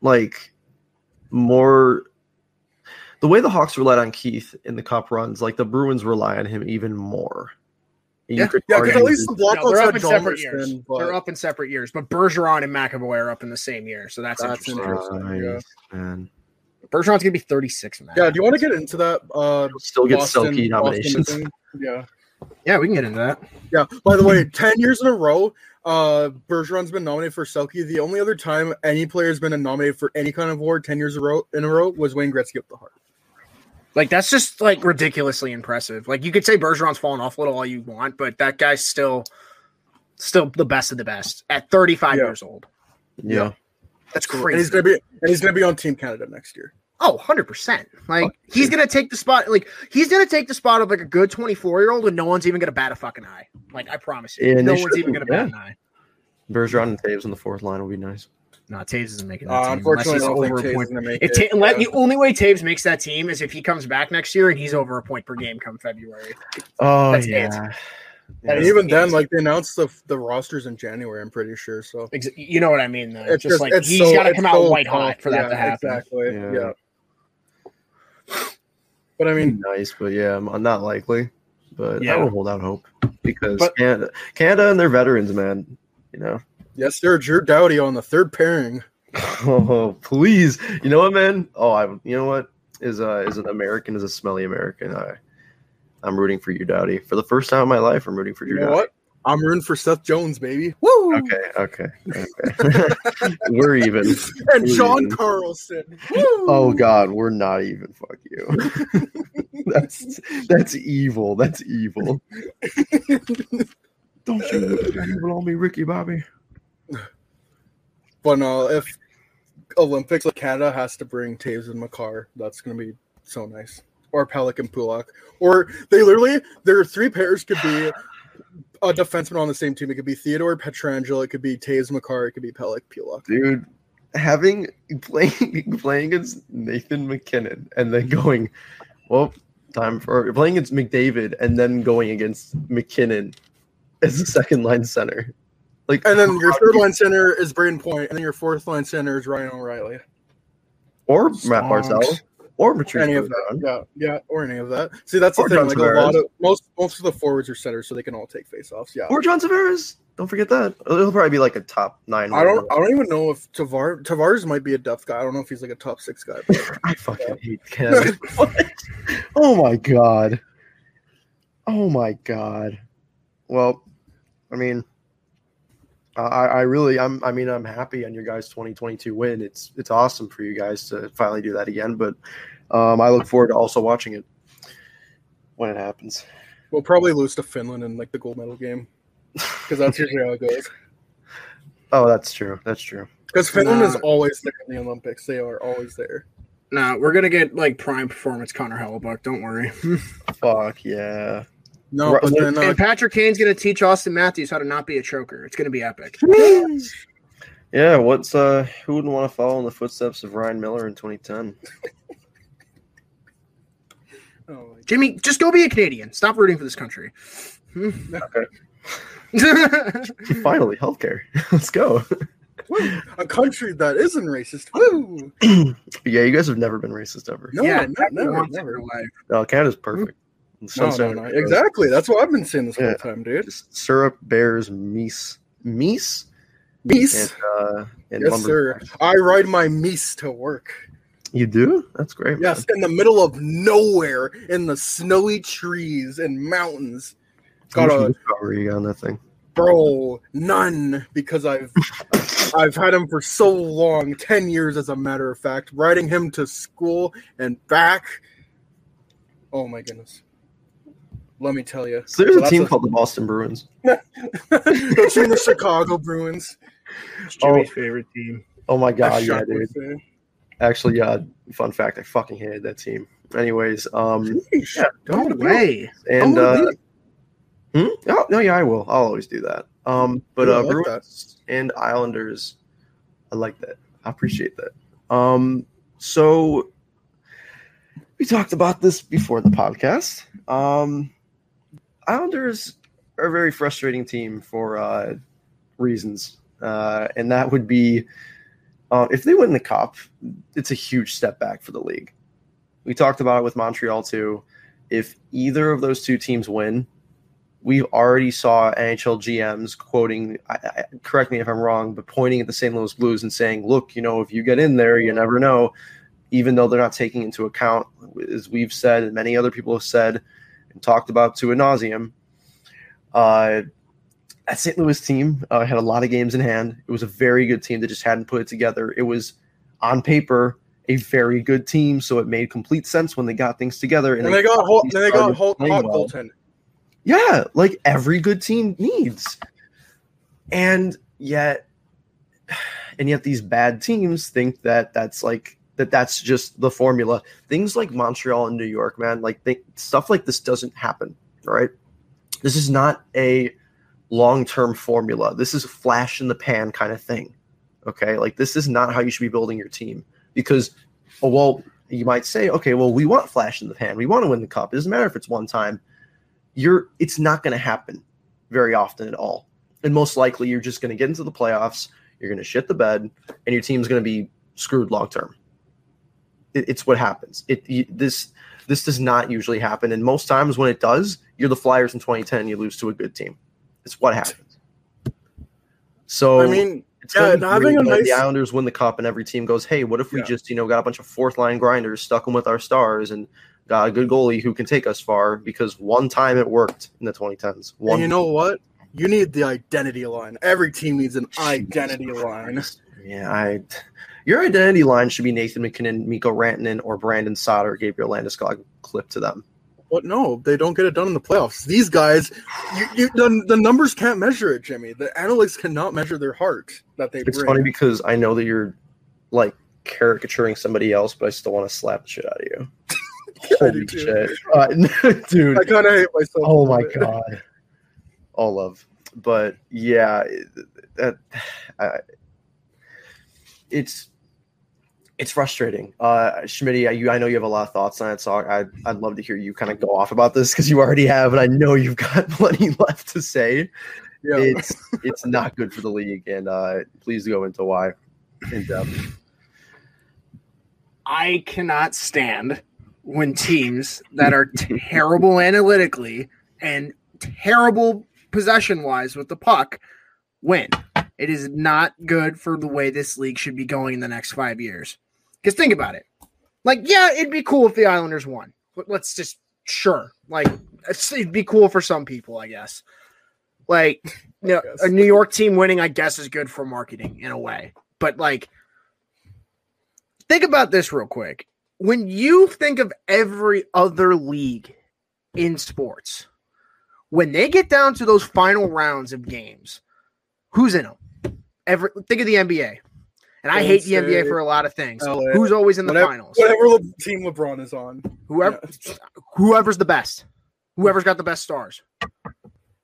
like more the way the Hawks relied on Keith in the cup runs, like the Bruins rely on him even more. You Yeah. could Yeah, because at least the No, Blackhawks they're up in separate years. then, but They're up in separate years, but Bergeron and McAvoy are up in the same year, so that's, That's interesting. interesting. Nice, man. Bergeron's gonna be 36 in that. yeah. Do you want to get into that? Uh, Still get Boston- Selke Boston nominations. Yeah. Yeah, we can get into that. Yeah. By the way, ten years in a row, uh, Bergeron's been nominated for Selke. The only other time any player has been nominated for any kind of award ten years in a row in a row was Wayne Gretzky with the Hart. Like that's just like ridiculously impressive. Like you could say Bergeron's fallen off a little all you want, but that guy's still still the best of the best at 35 Yeah. years old. Yeah. That's And he's crazy. gonna be and he's gonna be on Team Canada next year. Oh, 100%. Like oh, he's going to take the spot like he's going to take the spot of like a good 24-year-old and no one's even going to bat a fucking eye. Like I promise you. And no one's even going to bat an eye. Bergeron and Toews on the fourth line will be nice. No, Toews isn't making that Uh, team. unfortunately, unless he's think over a point. is gonna make If it. Ta- let- Yeah. the only way Toews makes that team is if he comes back next year and he's over a point per game come February. Oh That's yeah. it. Yeah. And is even then, like they announced the the rosters in January. I'm pretty sure. So Ex- You know what I mean? Though. it's just, like it's he's so- got to come out so white tough. hot for that Yeah, to happen. Exactly. Yeah. Yeah. But I mean, nice, but yeah, I'm not likely. But Yeah. I will hold out hope because But- Canada, Canada and their veterans, man. You know, yes, sir. Drew Doughty on the third pairing. oh please, you know what, man? Oh, I, you know what is uh is an American is a smelly American. I, I'm rooting for you, Doughty. For the first time in my life, I'm rooting for You Drew know Doughty. what? I'm rooting for Seth Jones, baby. Woo! Okay, okay, okay. we're even. And We're John even. Carlson. Oh God, we're not even. Fuck you. that's that's evil. That's evil. Don't you look evil on me, Ricky Bobby. But no, if Olympics like Canada has to bring Toews and Makar, that's gonna be so nice. Or Pelech and Pulock. Or they literally their three pairs could be a defenseman on the same team. It could be Theodore Pietrangelo, it could be Toews Makar, it could be Pelech Pulock. dude. Having playing playing against Nathan MacKinnon and then going, well, time for playing against McDavid and then going against MacKinnon as the second line center. Like, And then your third line center is Brayden Point, and then your fourth line center is Ryan O'Reilly. or Matt Songs. Barzal or Matrice Any of Bergeron. that, yeah, yeah, or any of that. See, that's the Or thing. John Like a lot of most most of the forwards are centers, so they can all take faceoffs. Yeah, Or John Tavares. Don't forget that. He'll probably be like a top nine. I don't. I don't even know if Tavar Tavares might be a depth guy. I don't know if he's like a top six guy. but- I fucking hate Ken. Oh my god. Oh my god. Well, I mean, I, I really, I'm, I mean, I'm happy on your guys' 2022 win. It's, it's awesome for you guys to finally do that again. But um, I look forward to also watching it when it happens. we'll probably lose to Finland in like the gold medal game because that's usually how it goes. Oh, that's true. That's true. Because Finland is always there in the Olympics. They are always there. Nah, we're gonna get like prime performance Connor Hellebuyck. Don't worry. Fuck yeah. No, Right, but then uh, and Patrick Kane's gonna teach Auston Matthews how to not be a choker. It's gonna be epic. Yeah, what's uh who wouldn't want to follow in the footsteps of Ryan Miller in 2010? oh Jimmy, just go be a Canadian. Stop rooting for this country. Okay. Finally, healthcare. Let's go. Woo, a country that isn't racist. Woo! Yeah, you guys have never been racist ever. No, yeah, no, never, never, never. life. No, Canada's perfect. No, no, no. Exactly. That's what I've been saying this Yeah. whole time, dude. Just syrup, bears, meese, meese, Meese. and uh, and Yes, sir. I ride my meese to work. You do? That's great. Yes, in the middle of nowhere, in the snowy trees and mountains. Man. How Got much a power you got on that thing? bro, none because I've I've had him for so long, ten years as a matter of fact, riding him to school and back. Oh my goodness. Let me tell you. So there's a that's team called the Boston Bruins. Don't you mean the Chicago Bruins? It's Jimmy's Oh. favorite team. Oh my god, yeah, dude. myself. Actually, yeah. Fun fact: I fucking hated that team. Anyways, um, Sheesh. yeah, No way. and I'm uh, hmm? oh, no, yeah, I will. I'll always do that. Um, but Yeah, I uh, like Bruins and Islanders, I like that. I appreciate that. Um, so we talked about this before the podcast. Um, Islanders are a very frustrating team for uh, reasons, uh, and that would be uh, if they win the cup, it's a huge step back for the league. We talked about it with Montreal too. If either of those two teams win, we already saw NHL GMs quoting, I, I, correct me if I'm wrong, but pointing at the St. Louis Blues and saying, look, you know, if you get in there, you never know, even though they're not taking into account, as we've said and many other people have said and talked about to a nauseum. Uh, that St. Louis team uh, had a lot of games in hand. It was a very good team that just hadn't put it together. It was on paper a very good team, so it made complete sense when they got things together. And they got hot, then they got started hot, well. Yeah, like every good team needs. And yet and yet these bad teams think that that's like that that's just the formula. Things like Montreal and New York, man, like they, stuff like this doesn't happen, right? This is not a long-term formula. This is a flash in the pan kind of thing. Okay? Like this is not how you should be building your team because oh, well, you might say, okay, well, we want flash in the pan. We want to win the cup. It doesn't matter if it's one time you're it's not going to happen very often at all. And most likely you're just going to get into the playoffs, you're going to shit the bed, and your team's going to be screwed long term. It, it's what happens. It you, this this does not usually happen, and most times when it does, you're the Flyers in 2010. You lose to a good team. It's what happens. So I mean, it's yeah, having great a nice- the Islanders win the cup and every team goes, "Hey, what if we Yeah. just you know got a bunch of fourth line grinders, stuck them with our stars, and got a good goalie who can take us far?" Because one time it worked in the 2010s. One, and you know what? You need the identity line. Every team needs an identity line. yeah, I. Your identity line should be Nathan MacKinnon, Mikko Rantanen, or Brandon Saad, Gabriel Landeskog clip to them. But no, they don't get it done in the playoffs. These guys, you, you, the, the numbers can't measure it, Jimmy. The analytics cannot measure their heart that they It's bring. funny because I know that you're like caricaturing somebody else, but I still want to slap the shit out of you. Holy shit, uh, dude! I kind of hate myself. Oh my bit. god, all love. But yeah, that I, it's it's frustrating. Uh, Schmidt, you I know you have a lot of thoughts on it, so I I'd love to hear you kind of go off about this because you already have, and I know you've got plenty left to say. Yeah. It's it's not good for the league, and uh, please go into why in depth. I cannot stand when teams that are terrible analytically and terrible possession wise with the puck win. It is not good for the way this league should be going in the next five years. Because think about it. Like, yeah, it'd be cool if the Islanders won. But let's just sure. Like, it'd be cool for some people, I guess. Like, you know, a New York team winning, I guess, is good for marketing in a way. But like, think about this real quick. When you think of every other league in sports, when they get down to those final rounds of games, who's in them? Every think of the NBA. And I hate the NBA for a lot of things. LA, Who's always in the whatever, finals? Whatever Le- team LeBron is on. Whoever, whoever's the best, whoever's got the best stars.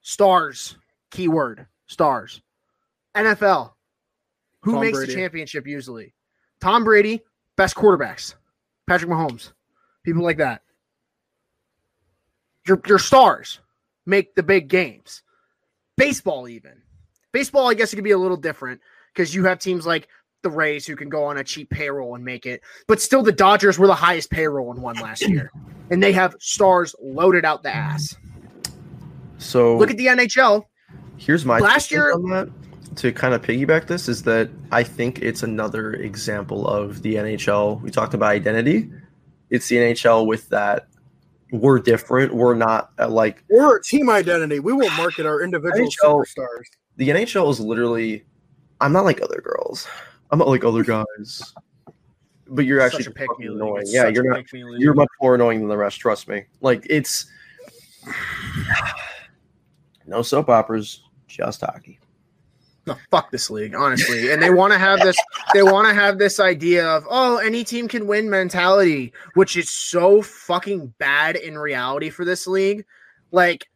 Stars, keyword stars. NFL, who Tom makes Brady. the championship usually? Tom Brady, best quarterbacks. Patrick Mahomes, people like that. Your your stars make the big games. Baseball, even baseball, I guess it could be a little different because you have teams like the Rays who can go on a cheap payroll and make it. But still, the Dodgers were the highest payroll in one last year, and they have stars loaded out the ass. So Look at the NHL. here's my last year- on that to kind of piggyback this is that I think it's another example of the NHL. We talked about identity. It's the NHL with that we're different. We're not uh, like We're a team identity. We won't market our individual NHL superstars. the NHL is literally. I'm not like other girls. I'm not like other guys. But you're actually a pick me fucking annoying. Yeah, such you're not. pick me league. You're much more annoying than the rest. Trust me. Like it's no soap operas, just hockey. No, fuck this league, honestly. And they want to have this. They want to have this idea of oh, any team can win mentality, which is so fucking bad in reality for this league. Like,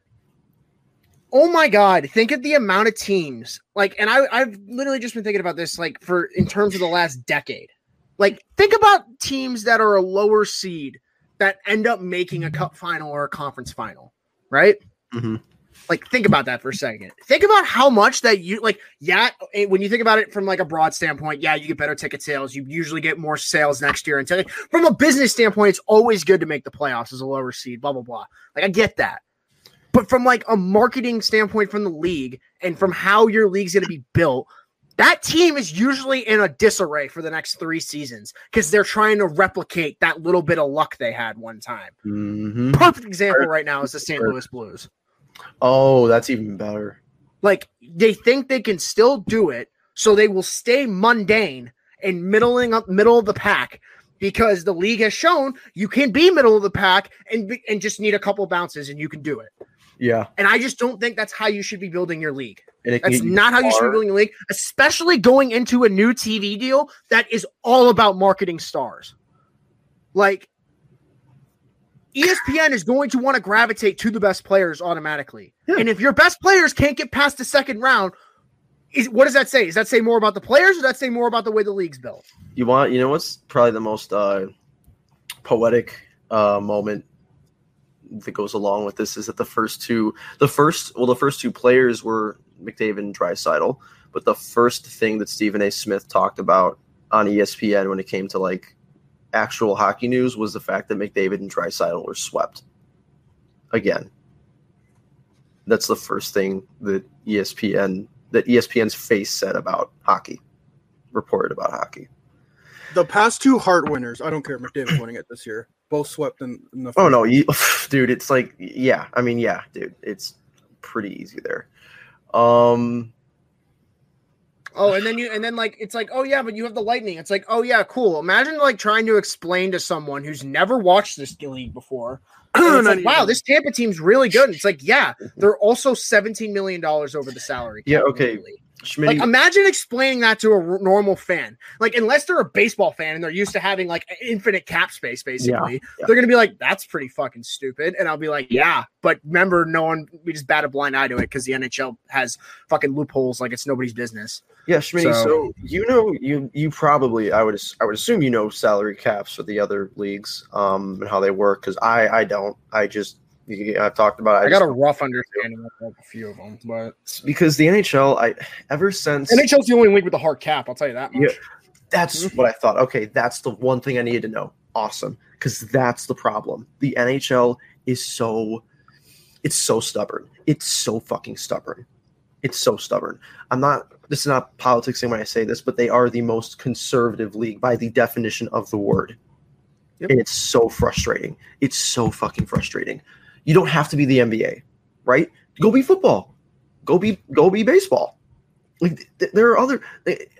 oh my god, think of the amount of teams. Like, and I, I've literally just been thinking about this, like for in terms of the last decade. Like, think about teams that are a lower seed that end up making a cup final or a conference final, right? Mhm. Like, think about that for a second. Think about how much that you like. Yeah, eh, when you think about it from like a broad standpoint, yeah, you get better ticket sales. You usually get more sales next year. And ticket- from a business standpoint, it's always good to make the playoffs as a lower seed. Blah blah blah. Like, I get that. But from like a marketing standpoint from the league and from how your league's going to be built, that team is usually in a disarray for the next three seasons because they're trying to replicate that little bit of luck they had one time. Mm-hmm. Perfect example right now is the St. Louis Blues. Oh, that's even better. Like they think they can still do it, so they will stay mundane and middling up middle of the pack because the league has shown you can be middle of the pack and be, and just need a couple bounces and you can do it. Yeah, And I just don't think that's how you should be building your league. and it That's not how you should be building a league, especially going into a new TV deal that is all about marketing stars. Like ESPN is going to want to gravitate to the best players automatically. Yeah. And if your best players can't get past the second round, is what does that say? Does that say more about the players or does that say more about the way the league's built? You want, you know, what's probably the most uh, poetic uh, moment that goes along with this is that the first two, the first, well, the first two players were McDavid and Draisaitl, but the first thing that Stephen A. Smith talked about on ESPN when it came to like actual hockey news was the fact that McDavid and Draisaitl were swept again. That's the first thing that ESPN that ESPN's face said about hockey, reported about hockey. The past two Hart winners, I don't care if McDavid's winning it this year. Both swept in, in the. Oh no, you, dude, it's like yeah. I mean, yeah, dude, it's pretty easy there. Um, Oh, and then you and then like it's like, oh yeah, but you have the lightning. It's like, oh yeah, cool. Imagine like trying to explain to someone who's never watched this league before. and it's Not like, wow, this Tampa team's really good. And it's like, yeah, they're also $17 million over the salary. Yeah, okay. literally. Schmitty, Like imagine explaining that to a r- normal fan. Like unless they're a baseball fan and they're used to having like infinite cap space, basically, yeah. they're gonna be like, "That's pretty fucking stupid." And I'll be like, "Yeah," but remember, no one we just bat a blind eye to it because the NHL has fucking loopholes like it's nobody's business. yeah, Schmitty. So, so- you know, you you probably I would I would assume you know salary caps for the other leagues, um, and how they work because I I don't. I just I've talked about. It. I, got a rough understanding of like a few of them, but because the NHL. I ever since NHL's the only league with a hard cap. I'll tell you that much. Yeah. That's mm-hmm. what I thought. Okay, that's the one thing I needed to know. Awesome. Because that's the problem. The NHL is so it's so stubborn. It's so fucking stubborn. It's so stubborn. I'm not this is not politicsing when I say this, but they are the most conservative league by the definition of the word. Yep. And it's so frustrating. It's so fucking frustrating. You don't have to be the NBA, right? Go be football. Go be go be baseball. Like th- there are other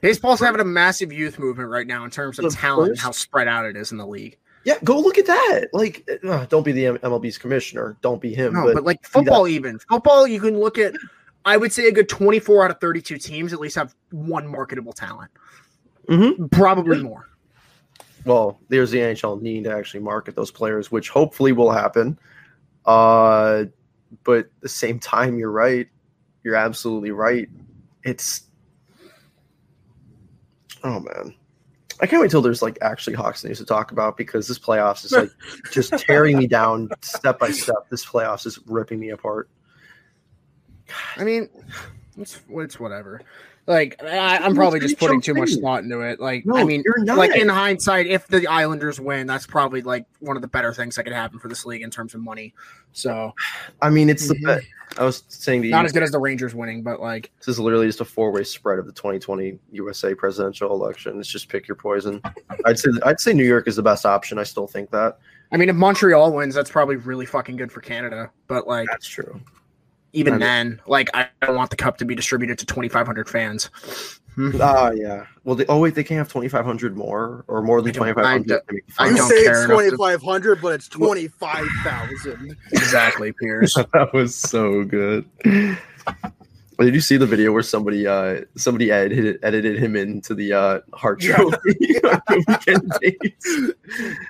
Baseball's having a massive youth movement right now in terms of talent and how spread out it is in the league. Yeah, go look at that. Like, uh, don't be the M- MLB's commissioner. Don't be him. No, but, but, like football, even football, you can look at. I would say a good twenty-four out of thirty-two teams at least have one marketable talent. Mm-hmm. Probably more. Well, there's the NHL need to actually market those players, which hopefully will happen. Uh, but at the same time, you're right. You're absolutely right. It's oh man, I can't wait till there's like actually Hawks news to talk about because this playoffs is like just tearing me down step by step. This playoffs is ripping me apart. I mean, it's it's whatever. Like I, I'm probably just putting too much thought into it. Like No, I mean, like in hindsight, if the Islanders win, that's probably like one of the better things that could happen for this league in terms of money. So I mean, it's the Mhm. I was saying you, not as good as the Rangers winning, but like this is literally just a four-way spread of the 2020 USA presidential election. It's just pick your poison. I'd say I'd say New York is the best option. I still think that. I mean, if Montreal wins, that's probably really fucking good for Canada. But like That's true. Even I mean- then, like I don't want the cup to be distributed to 2,500 fans. Ah, yeah. Well, they, oh wait, they can't have 2,500 more or more than I don't- I 2,500. don't- to make the I You don't say care it's enough to- twenty five hundred, but it's twenty five thousand. Exactly, Pierce. that was so good. Did you see the video where somebody uh somebody edited edited him into the uh Hart Yeah. trophy weekend days?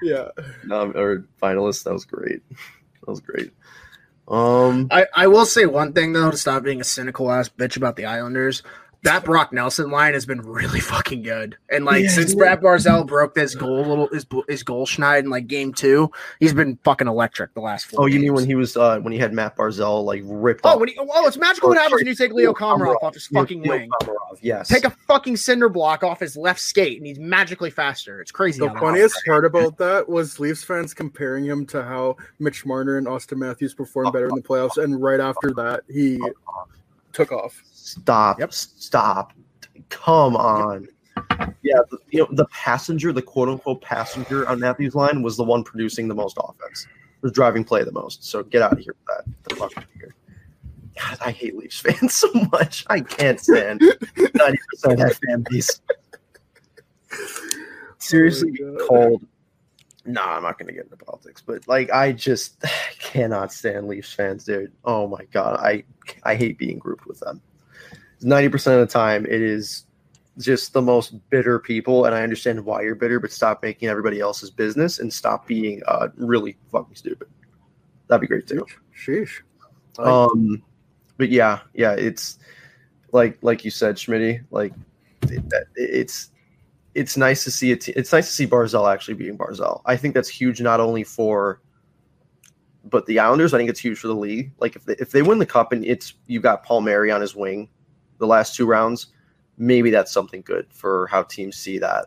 Yeah. um, or finalist? That was great. That was great. Um, I, I will say one thing though to stop being a cynical ass bitch about the Islanders. That Brock Nelson line has been really fucking good, and like Yeah, since yeah. Brad Barzal broke this goal little his his goal schneid in like game two, he's been fucking electric the last four. oh, you mean when he was uh when he had Matt Barzal like ripped? Oh, off- when he, oh, it's magical what happens when you take Leo Komarov off his fucking Leo wing. Komarov, Yes. Take a fucking cinder block off his left skate, and he's magically faster. It's crazy. The how that funniest happens. part about that was Leafs fans comparing him to how Mitch Marner and Auston Matthews performed better in the playoffs, and right after that, he took off. Stop. Yep. Stop. Come on. Yeah, the, you know the passenger, the quote unquote passenger on Matthews' line was the one producing the most offense, was driving play the most. So get out of here with that. The fuck out of here. God, I hate Leafs fans so much. I can't stand ninety percent of that fan base. Seriously, Oh called. Nah, I'm not gonna get into politics, but like I just cannot stand Leafs fans, dude. Oh my god, I I hate being grouped with them. Ninety percent of the time, it is just the most bitter people, and I understand why you're bitter, but stop making everybody else's business and stop being uh, really fucking stupid. That'd be great too. Sheesh. Um, but yeah, yeah, it's like like you said, Schmitty. Like it, it's it's nice to see it. It's nice to see Barzal actually being Barzal. I think that's huge, not only for but the Islanders. I think it's huge for the league. Like if they, if they win the cup and it's you got Palmieri on his wing, the last two rounds, maybe that's something good for how teams see that.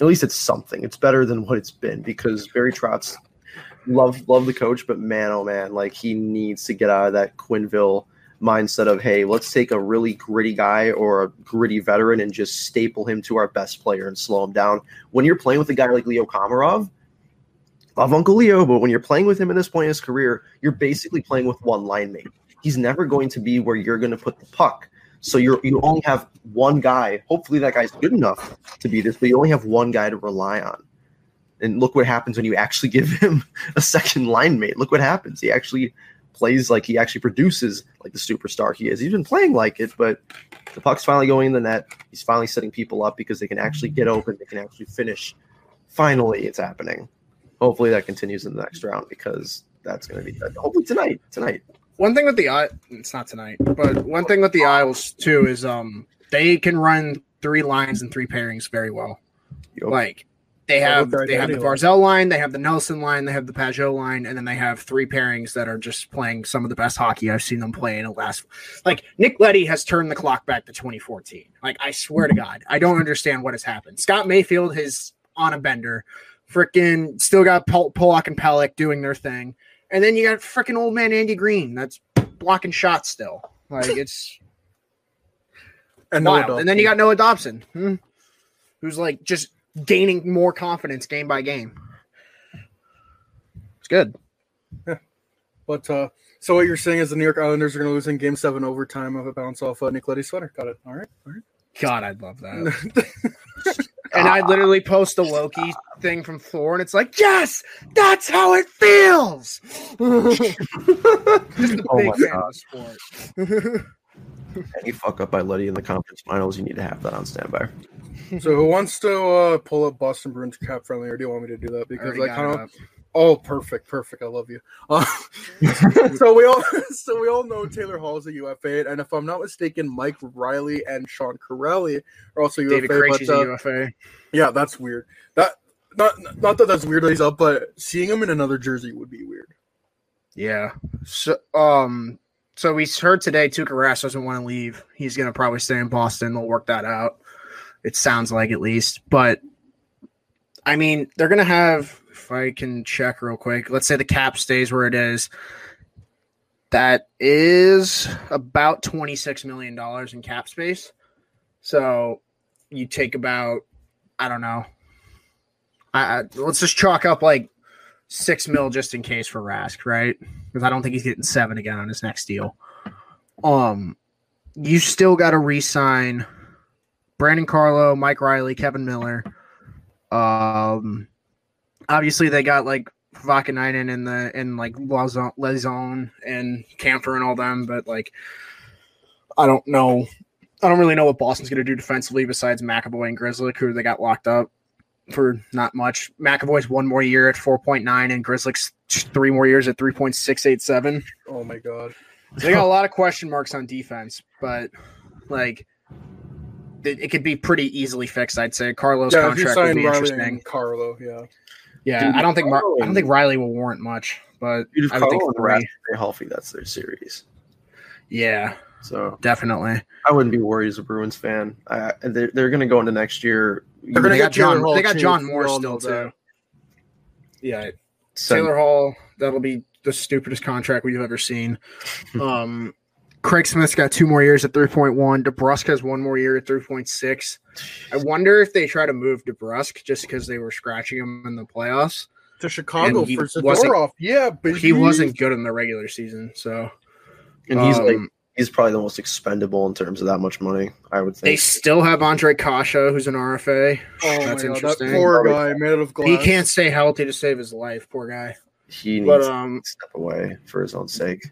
At least it's something. It's better than what it's been because Barry Trotz love love the coach, but man, oh man, like he needs to get out of that Quenneville mindset of hey, let's take a really gritty guy or a gritty veteran and just staple him to our best player and slow him down. When you're playing with a guy like Leo Komarov, love Uncle Leo, but when you're playing with him at this point in his career, you're basically playing with one line mate. He's never going to be where you're going to put the puck. So you're you only have one guy. Hopefully that guy's good enough to be this, but you only have one guy to rely on. And look what happens when you actually give him a second line mate. Look what happens. He actually plays like he actually produces like the superstar he is. He's been playing like it, but the puck's finally going in the net. He's finally setting people up because they can actually get open. They can actually finish. Finally, it's happening. Hopefully that continues in the next round because that's going to be. Hopefully tonight. Tonight. One thing with the I it's not tonight, but one thing with the Isles too is um they can run three lines and three pairings very well. Yup. Like they have with their they have the identity Barzal line, they have the Nelson line, they have the Pageau line, and then they have three pairings that are just playing some of the best hockey I've seen them play in the last. Like Nick Leddy has turned the clock back to 2014. Like I swear to God, I don't understand what has happened. Scott Mayfield is on a bender. Freaking still got Pol- Pulock and Pelech doing their thing, and then you got freaking old man Andy Greene that's blocking shots still. Like it's And Noah. And then you got Noah Dobson, hmm, who's like just gaining more confidence game by game. It's good. Yeah. But uh, so what you're saying is the New York Islanders are going to lose in Game Seven overtime of a bounce off uh, Nick Leddy's sweater. Got it. All right. All right. God, I'd love that. and I literally post a Loki thing from Thor, and it's like, yes, that's how it feels. Just a Oh big my fan God. of sport. Any fuck up by Leddy in the conference finals, you need to have that on standby. So who wants to uh, pull up Boston Bruins cap friendly, or do you want me to do that? Because Already I kind of up. Oh, perfect, perfect. I love you. Uh, so we all so we all know Taylor Hall is a UFA, and if I'm not mistaken, Mike Reilly and Sean Kuraly are also UFA. David but, uh, a UFA. Yeah, that's weird. That not not that that's weird that he's up, but seeing him in another jersey would be weird. Yeah. So um so we heard today Tuukka Rask doesn't want to leave. He's gonna probably stay in Boston. They'll work that out. It sounds like at least. But I mean, they're gonna have if I can check real quick, let's say the cap stays where it is. That is about $26 million in cap space. So you take about, I don't know. I, I, let's just chalk up like six mil just in case for Rask, right? Because I don't think he's getting seven again on his next deal. Um, you still got to re-sign Brandon Carlo, Mike Reilly, Kevan Miller. Um, obviously they got like Vaakanainen and the in like Lauzon, and Kampfer and all them, but like I don't know. I don't really know what Boston's going to do defensively besides McAvoy and Grizzly, who they got locked up for not much. McAvoy's one more year at 4.9 and Grizzly's three more years at 3.687. Oh my god. So they got a lot of question marks on defense, but like it, it could be pretty easily fixed. I'd say Carlos yeah, contract would be Reilly interesting. Carlo, yeah. Yeah, Dude, I don't think Mar- I don't think Reilly will warrant much, but Dude, I would think Carlo and three. healthy, that's their series. Yeah, So definitely. I wouldn't be worried as a Bruins fan. I, they're they're going to go into next year. They're get got John. Hall They got too, John Moore still too. Yeah, send- Taylor Hall. That'll be the stupidest contract we've ever seen. Um, Craig Smith's got two more years at three point one. DeBrusk has one more year at three point six. I wonder if they try to move DeBrusk just because they were scratching him in the playoffs. To Chicago for Zadorov. Yeah, but He wasn't good in the regular season, so and he's like um, he's probably the most expendable in terms of that much money. I would think They still have Ondrej Kase, who's an RFA. Oh That's my God, that interesting. poor guy made of glass. He can't stay healthy to save his life, poor guy. He needs But to um, step away for his own sake.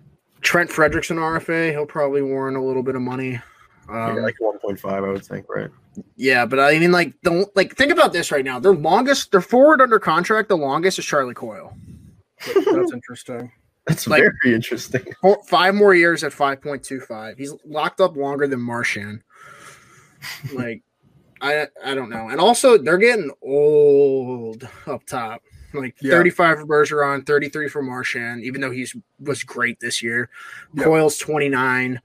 Trent Frederickson RFA, he'll probably warrant a little bit of money. Yeah, Um, like one point five, I would think, right? yeah, but I mean, like, don't like think about this right now. Their longest, their forward under contract, the longest is Charlie Coyle. That's interesting. That's Like- very interesting. Four, five more years at five point two five. He's locked up longer than Marchand. Like, I I don't know. And also, they're getting old up top. Like Yeah. 35 for Bergeron, 33 for Marchand, even though he's was great this year. Yeah. Coyle's 29.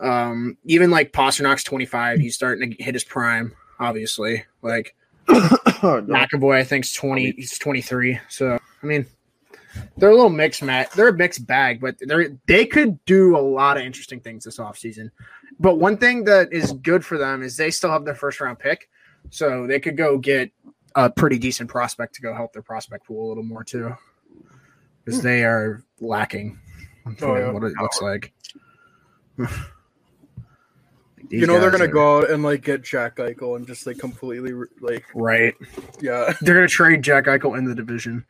Um, even like Pastrnak's 25. He's starting to hit his prime, obviously. Like Oh, no. McAvoy, I think, is 20. He's 23. So, I mean, they're a little mixed, Matt. They're a mixed bag, but they're they could do a lot of interesting things this offseason. But one thing that is good for them is they still have their first round pick. So they could go get a pretty decent prospect to go help their prospect pool a little more too. Because hmm. they are lacking Oh, yeah. what it looks like. you know they're gonna go out and like get Jack Eichel and just like completely like right. yeah They're gonna trade Jack Eichel in the division.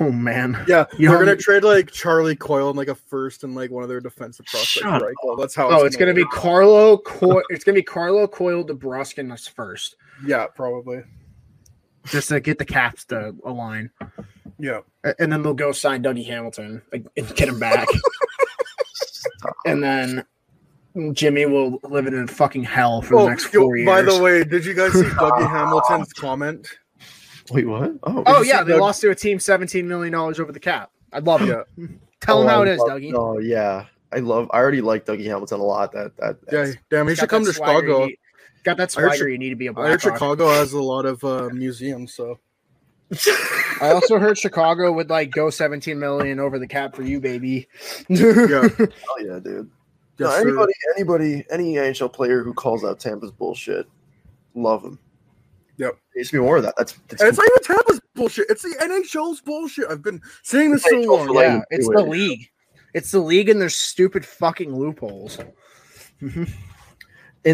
Oh man. yeah You they're know- gonna trade like Charlie Coyle and like a first and like one of their defensive prospects Eichel. Oh, that's how. Oh, it's gonna be work. Carlo. Co- it's gonna be Carlo Coyle, DeBrusk, and us first, yeah probably just to get the caps to align, yeah. And then they'll go sign Dougie Hamilton like, and get him back, and then Jimmy will live in fucking hell for the Oh, next yo, four years. by the way, did you guys see Dougie Hamilton's comment? Wait, what? Oh, oh yeah, they Doug- lost to a team seventeen million dollars over the cap. I'd love it. Yeah, Tell oh, him how I it is, love- Dougie. Oh yeah, I love. I already like Dougie Hamilton a lot. That that yeah. Damn, he should come to Chicago. you need- Got that I heard you need to be a I heard Blackhawk. Chicago has a lot of uh, museums, so I also heard Chicago would like go 17 million over the cap for you, baby. yeah. hell yeah, dude. No, Yes, sir. anybody, anybody, any NHL player who calls out Tampa's bullshit, love him. Yep. Needs to be more of that. That's, that's And it's not even Tampa's bullshit. It's the NHL's bullshit. I've been saying this so NHL long. for like- yeah, it's do the league. It's the league and their stupid fucking loopholes. and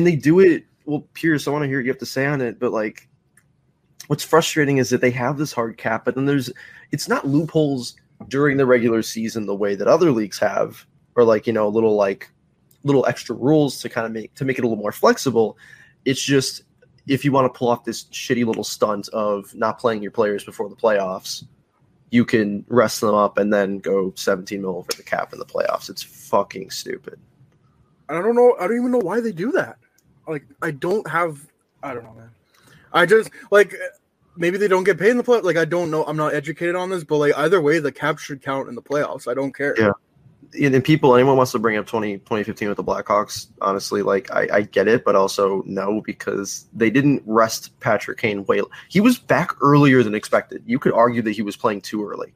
they do it. Well, Pierce, I want to hear what you have to say on it, but like, what's frustrating is that they have this hard cap, but then there's, it's not loopholes during the regular season the way that other leagues have, or like you know, little like little extra rules to kind of make to make it a little more flexible. It's just if you want to pull off this shitty little stunt of not playing your players before the playoffs, you can rest them up and then go 17 mil over the cap in the playoffs. It's fucking stupid. I don't know. I don't even know why they do that. Like, I don't have. I don't know, man. I just like maybe they don't get paid in the play. Like, I don't know. I'm not educated on this, but like either way, the cap should count in the playoffs. I don't care. Yeah. And people, anyone wants to bring up 20, 2015 with the Blackhawks, honestly, like I, I get it, but also no, because they didn't rest Patrick Kane way. He was back earlier than expected. You could argue that he was playing too early.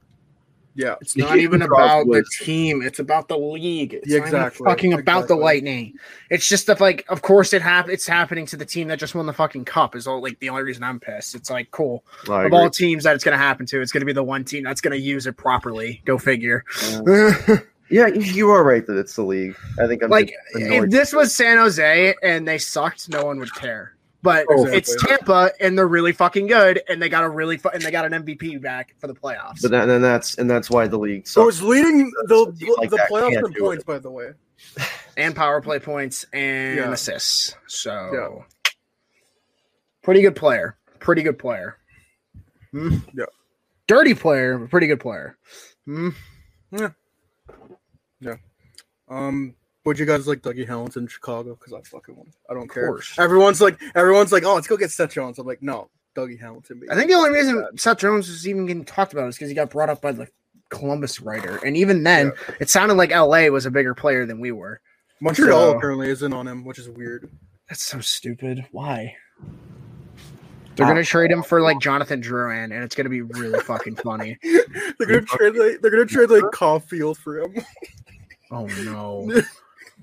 Yeah. It's not even about the team. It's about the league. It's Yeah, exactly, fucking about the. Lightning. It's just stuff like, of course, it hap- It's happening to the team that just won the fucking cup. Is all like the only reason I'm pissed. It's like cool I of agree. all teams that it's going to happen to. It's going to be the one team that's going to use it properly. Go figure. Yeah, you- you are right that it's the league. I think I'm like if this was San Jose and they sucked, no one would care. But Oh, it's exactly. Tampa and they're really fucking good and they got a really fu- and they got an MVP back for the playoffs. but then, and that's and that's why the league. So it's leading So the a like the playoffs can't in points, it. by the way. and power play points and Yeah. assists. So Yeah. pretty good player. Pretty good player. Hmm. Yeah. Dirty player, but pretty good player. Hmm. Um, would you guys like Dougie Hamilton in Chicago? Because I fucking want. I don't care. course. Everyone's like, everyone's like, oh, let's go get Seth Jones. I'm like, no, Dougie Hamilton. baby. I think the only reason Seth Jones is even getting talked about is because he got brought up by the Columbus writer. And even then, it sounded like LA was a bigger player than we were. Montreal so- apparently isn't on him, which is weird. That's so stupid. Why? They're gonna ah. trade him for like Jonathan Drouin, and it's gonna be really fucking funny. They're gonna trade like they're gonna trade like Caufield for him. Oh no!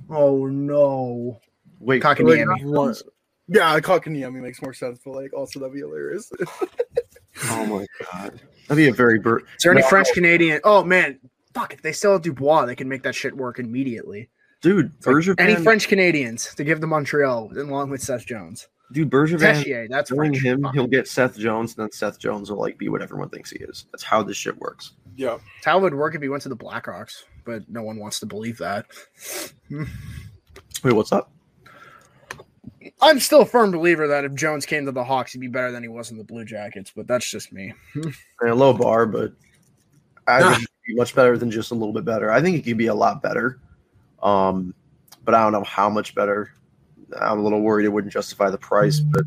Oh no! Wait, Kotkaniemi. What? Yeah, Kotkaniemi makes more sense, but like also that'd be hilarious. oh my god, that'd be a very bur- Is there any French Canadian? Oh man, fuck! If they still have Dubois, they can make that shit work immediately. dude. It's like any French Canadians to give to Montreal along with Seth Jones. dude, Bergevin. Tessier, that's Knowing French. him, Fuck. he'll get Seth Jones, and then Seth Jones will like be what everyone thinks he is. That's how this shit works. yeah. That's how it would work if he went to the Blackhawks, but no one wants to believe that. Wait, what's up? I'm still a firm believer that if Jones came to the Hawks, he'd be better than he was in the Blue Jackets, but that's just me. a low bar, but I think it'd be much better than just a little bit better. I think it could be a lot better. Um, but I don't know how much better. I'm a little worried it wouldn't justify the price, but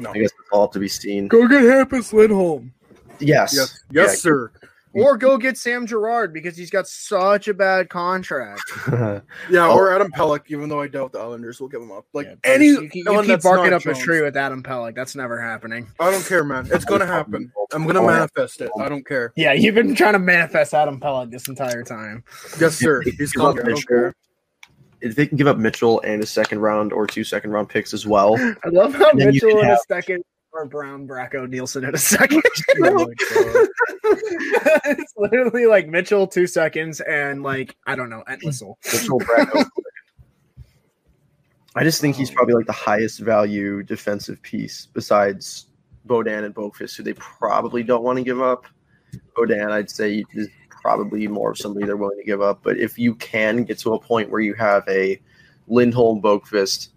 No. I guess it's all up to be seen. Go get Hampus Lindholm. Yes. Yes, yes, Yeah. sir. Or go get Sam Girard because he's got such a bad contract. Yeah, Oh. or Adam Pelech, even though I doubt the Islanders will give him up. Like Yeah, any, you, keep- you keep barking not up a tree with Adam Pelech. That's never happening. I don't care, man. It's gonna happen. I'm gonna Oh, manifest it. I don't care. Yeah, you've been trying to manifest Adam Pelech this entire time. Yes, sir. If they He's give up coming. I don't Mitchell- care. If they can give up Mitchell and a second round or two second round picks as well, I love how And then you Mitchell can in a second or Brown Bracco Nielsen in a second. Oh my God. it's literally like Mitchell two seconds and like I don't know Entwistle. Mitchell Bracco. I just think he's um, probably like the highest value defensive piece besides Beaudin and Boqvist, who they probably don't want to give up. Beaudin, I'd say, is probably more of somebody they're willing to give up. But if you can get to a point where you have a Lindholm, Boqvist,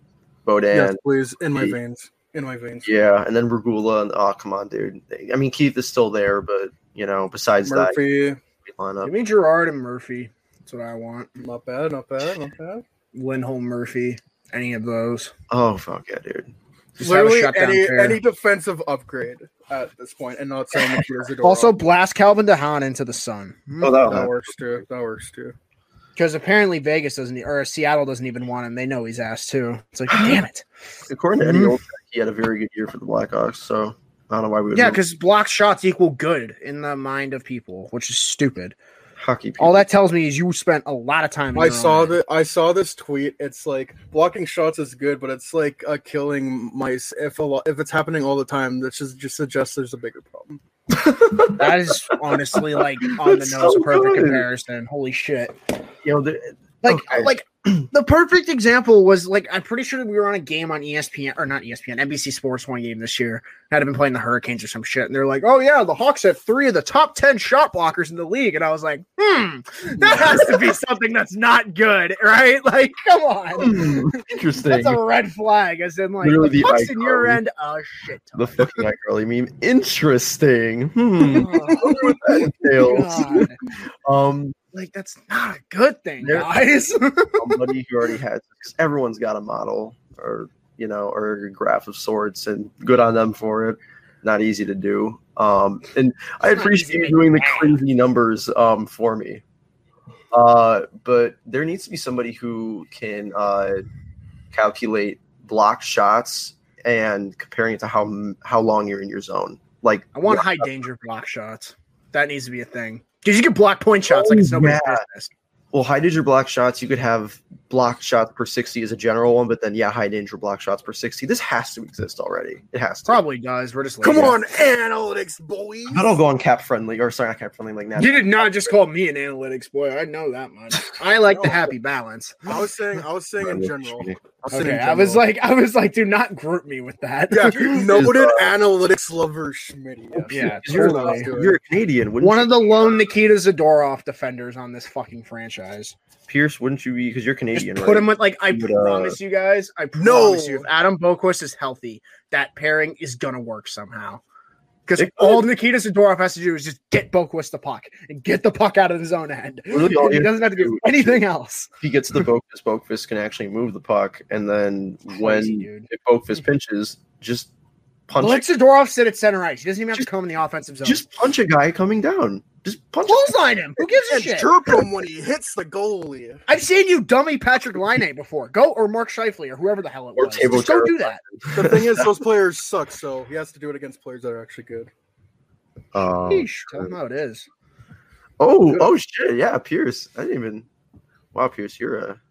Beaudin, Yes, please. In my veins. In my veins. yeah, and then Regula, and oh come on, dude. I mean Keith is still there, but you know, besides Murphy. that lineup, Give me Girard and Murphy. That's what I want. Not bad. Not bad. Not bad. Lindholm Murphy. Any of those. oh fuck yeah, dude. Just Literally any pair. any defensive upgrade at this point, and not saying that here's a Also, blast Calvin DeHaan into the sun. Oh, that'll that works too. That works too. Because apparently Vegas doesn't, or Seattle doesn't even want him. They know he's ass too. It's like, damn it. According to Eddie. Olczyk, he had a very good year for the Blackhawks, so I don't know why we would Yeah, move because block shots equal good in the mind of people, which is stupid. hockey people. All that tells me is you spent a lot of time. I saw own that. I saw this tweet. It's like blocking shots is good, but it's like uh, killing mice. If a lot, if it's happening all the time, that just just suggests there's a bigger problem. That is honestly like on the nose so perfect good. comparison. Holy shit. you know, the, Like, Okay. like the perfect example was like I'm pretty sure we were on a game on ESPN or not ESPN, NBC Sports one game this year. Had been playing the Hurricanes or some shit, and they're like, "Oh yeah, the Hawks have three of the top ten shot blockers in the league," and I was like, "Hmm, that has to be something that's not good, right? Like, come on, Interesting. that's a red flag." As in, like, Literally the Hawks in your end, oh shit ton. the fucking iCarly meme. Interesting. Hmm. Oh, um, Like, that's not a good thing, guys. Somebody who already has because everyone's got a model or you know or a graph of sorts, and good on them for it. Not easy to do. Um, and I appreciate you doing the crazy numbers um for me. Uh, but there needs to be somebody who can uh calculate block shots and comparing it to how how long you're in your zone. Like I want high danger block shots. That needs to be a thing. Because you can block point shots like it's Oh, nobody's yeah. business. Well, high danger block shots, you could have block shots per 60 is a general one, but then, yeah, high danger block shots per 60. This has to exist already. It has to. Probably does. We're just Come lazy. on, analytics, boys. I don't go on cap friendly, or sorry, not cap friendly, like now. You did not just call me an analytics boy. I know that much. I like the happy balance. I was saying, I was saying in general. I was Okay, in I was like, I was like, do not group me with that. yeah, noted analytics lover Schmitty. Yes. Yeah, You're, totally. you're a Canadian. One you, of the lone Nikita Zadorov defenders on this fucking franchise. Pierce, wouldn't you be? Because you're Just Canadian, put right? him with like I You would, uh, promise you guys. I No. promise you, if Adam Boqvist is healthy, that pairing is gonna work somehow. Because all Nikita Zadorov has to do is just get Boqvist the puck and get the puck out of his own end. All he doesn't have to do anything else. He gets the Boqvist, Boqvist can actually move the puck, and then when Crazy, Boqvist pinches, just punch. Let Zadorov sit at center ice. He doesn't even have Just- to come in the offensive zone. just punch a guy coming down. Just punch. him. clothesline him. Who gives a shit? chirp him when he hits the goalie. I've seen you dummy Patrik Laine before. Go or Mark Scheifele or whoever the hell it Or was. Tabo Just go do that. The thing is, those players suck, so he has to do it against players that are actually good. Um, Yeesh, tell him how it is. Oh, oh shit! Yeah, Pierce. I didn't even. Wow, Pierce, you're a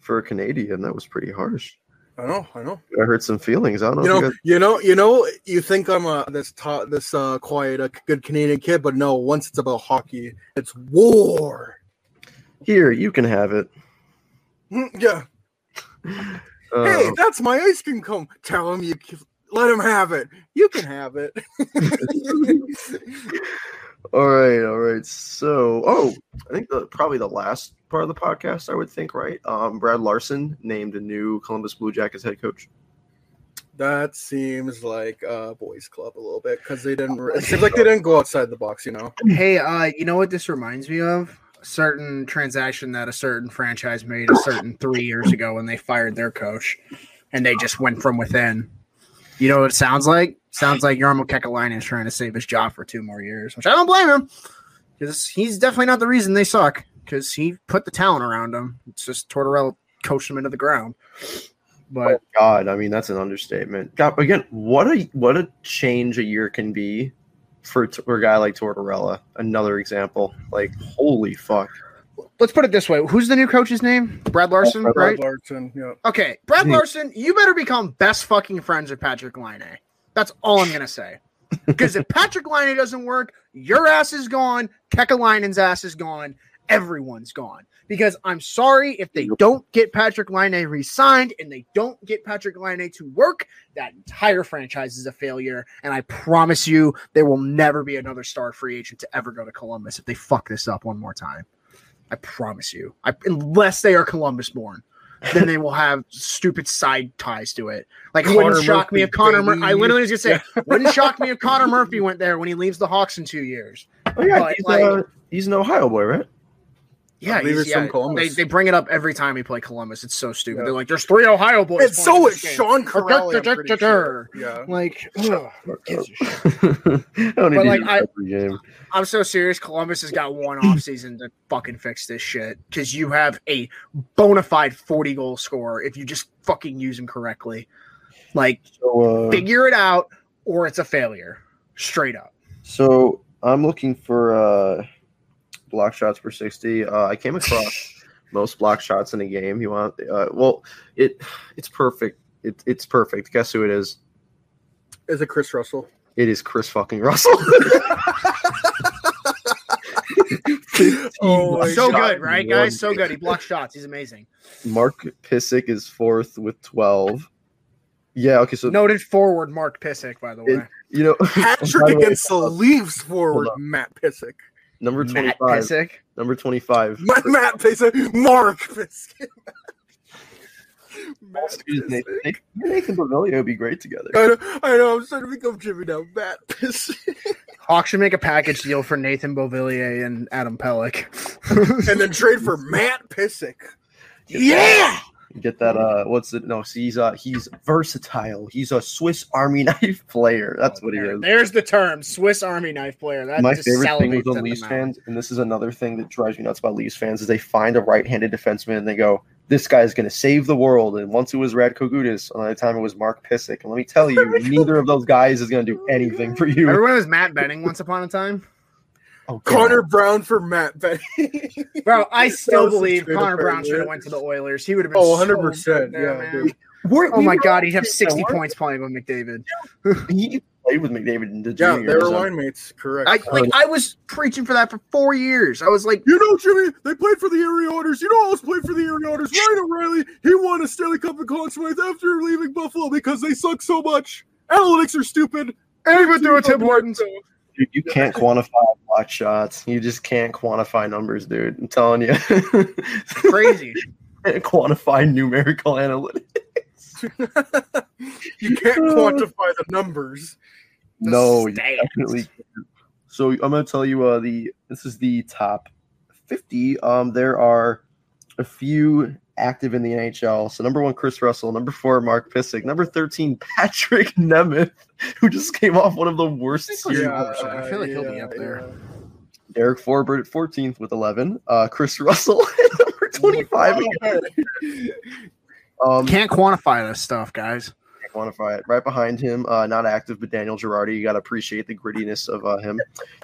for a Canadian. That was pretty harsh. I know, I know. I hurt some feelings. I don't know. You know, you guys, you know, you know. You think I'm a this ta- this uh, quiet, a good Canadian kid, but no. Once it's about hockey, it's war. here, you can have it. Mm, Yeah. Uh, hey, that's my ice cream cone. Tell him you let him have it. You can have it. all right, all right. So, oh, I think the probably the last part of the podcast, I would think, right? Um, Brad Larsen named a new Columbus Blue Jackets head coach. that seems like a boys' club a little bit because they didn't. It seems like they didn't go outside the box. You know. Hey, uh, you know what this reminds me of? A certain transaction that a certain franchise made a certain three years ago when they fired their coach and they just went from within. You know what it sounds like? Sounds like Jarmo Kekalainen is trying to save his job for two more years, which I don't blame him. Because he's definitely not the reason they suck. Because he put the talent around him. It's just Tortorella coached him into the ground. But Oh God, I mean that's an understatement. God, again, what a what a change a year can be for, for a guy like Tortorella. Another example, like holy fuck. Let's put it this way: Who's the new coach's name? Brad Larsen, Brad right? Larsen. Yeah. Okay, Brad. Larsen, you better become best fucking friends with Patrik Laine. That's all I'm gonna say. Because if Patrik Laine doesn't work, your ass is gone. Kekalainen's ass is gone. Everyone's gone. Because I'm sorry if they don't get Patrik Laine re-signed and they don't get Patrik Laine to work, that entire franchise is a failure. And I promise you, there will never be another star free agent to ever go to Columbus if they fuck this up one more time. I promise you. I, unless they are Columbus born then they will have stupid side ties to it. Like it wouldn't Connor shock me if Connor. I literally was just say, wouldn't shock me if Connor Murphy went there when he leaves the Hawks in two years. Oh yeah, But, he's, like- uh, he's an Ohio boy, right? Yeah, believe he's- it's from Columbus. They, they bring it up every time we play Columbus. It's so stupid. Yeah. They're like, "There's three Ohio boys." And so playing is. Sean Kuraly. Sure. Yeah. Like, ugh, who gives a shit? I don't need But, to like, use I- every game. I'm so serious. Columbus has got one off season to fucking fix this shit because you have a bona fide 40 goal scorer if you just fucking use him correctly. Like, So, uh, figure it out or it's a failure. Straight up. so I'm looking for uh, block shots per sixty. Uh, I came across most block shots in a game. You want? Uh, well, it it's perfect. It, it's perfect. Guess who it is? Is it Kris Russell? It is Kris fucking Russell. Oh so good, right, in guys? So good. He blocks shots. He's amazing. Mark Pysyk is fourth with 12. Yeah, okay, so Noted forward, Mark Pysyk, by the way. It- you know, Hat by trick the way, against the Leafs forward, Matt Pysyk. Number Matt 25. Pysyk. Number 25. Matt, Matt Pysyk. Mark Pysyk. Oh, Matt Excuse me. Nathan, Nathan Beauvillier would be great together. I know, I know. I'm starting to become Jimmy now. Matt Pysyk. Hawks should make a package deal for Nathan Beauvillier and Adam Pelech. and then trade for Matt Pysyk. Yeah. Get that uh what's it no, see, he's uh he's versatile. He's a Swiss Army knife player. That's what he is. There's the term Swiss Army knife player. That My just favorite thing with the at Leafs mouth. fans, and this is another thing that drives me nuts about Leafs fans, is they find a right-handed defenseman and they go, "This guy's going to save the world." And once it was Radko Gudas, another time it was Mark Pysyk. And let me tell you, neither of those guys is going to do anything for you. Everyone was Matt Benning once upon a time. Oh, God. Connor Brown for Matt Benny. Bro, I still believe Connor Brown should have went to the Oilers. He would have been Oh, 100%, good there, yeah, man. dude. We're- Oh we my god, he'd have 60 points playing with McDavid. He played with McDavid in the yeah, juniors. they were and- line mates. Correct. I like I was preaching for that for four years. I was like, you know, Jimmy, they played for the Erie Otters. You know I else played for the Erie Otters? Ryan O'Reilly. He won a Stanley Cup in Conn Smythe after leaving Buffalo because they suck so much. Analytics are stupid. and he went through with Tim Hortons. Dude, you can't quantify block shots. You just can't quantify numbers, dude. I'm telling you. Crazy. can't quantify numerical analytics. You can't quantify the numbers. No, you definitely. can't. So I'm gonna tell you uh the this is the top 50. Um, there are a few active in the NHL. So number one, Kris Russell. Number four, Mark Pysyk. Number 13, Patrik Nemeth, who just came off one of the worst series. Yeah. I feel like he'll be up there. Derek Forbort at 14th with 11. Uh, Kris Russell at number 25. Um, Can't quantify this stuff, guys. Can't quantify it. Right behind him, uh, not active, but Daniel Girardi. You got to appreciate the grittiness of uh, him.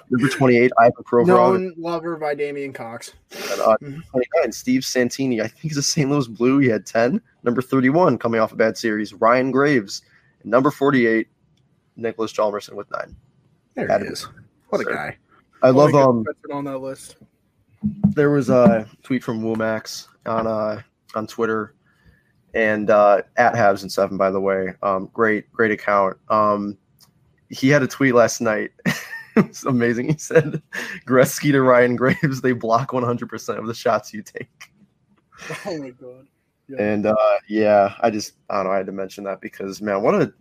Number 28, Ivan Provorov. Known lover by Damien Cox. And, uh, 29, Steve Santini. I think he's a St. Louis Blue. He had 10. Number 31, coming off a bad series, Ryan Graves. And number 48, Nicholas Chalmerson with nine. There to is. What a guy. I love um on that list. there was a tweet from Womax on uh on Twitter and uh at Habs and seven by the way. Um great, great account. Um he had a tweet last night. it was amazing. He said Gretzky to Ryan Graves, they block 100% of the shots you take. Oh my god. Yeah. And uh yeah, I just I don't know, I had to mention that because man, what a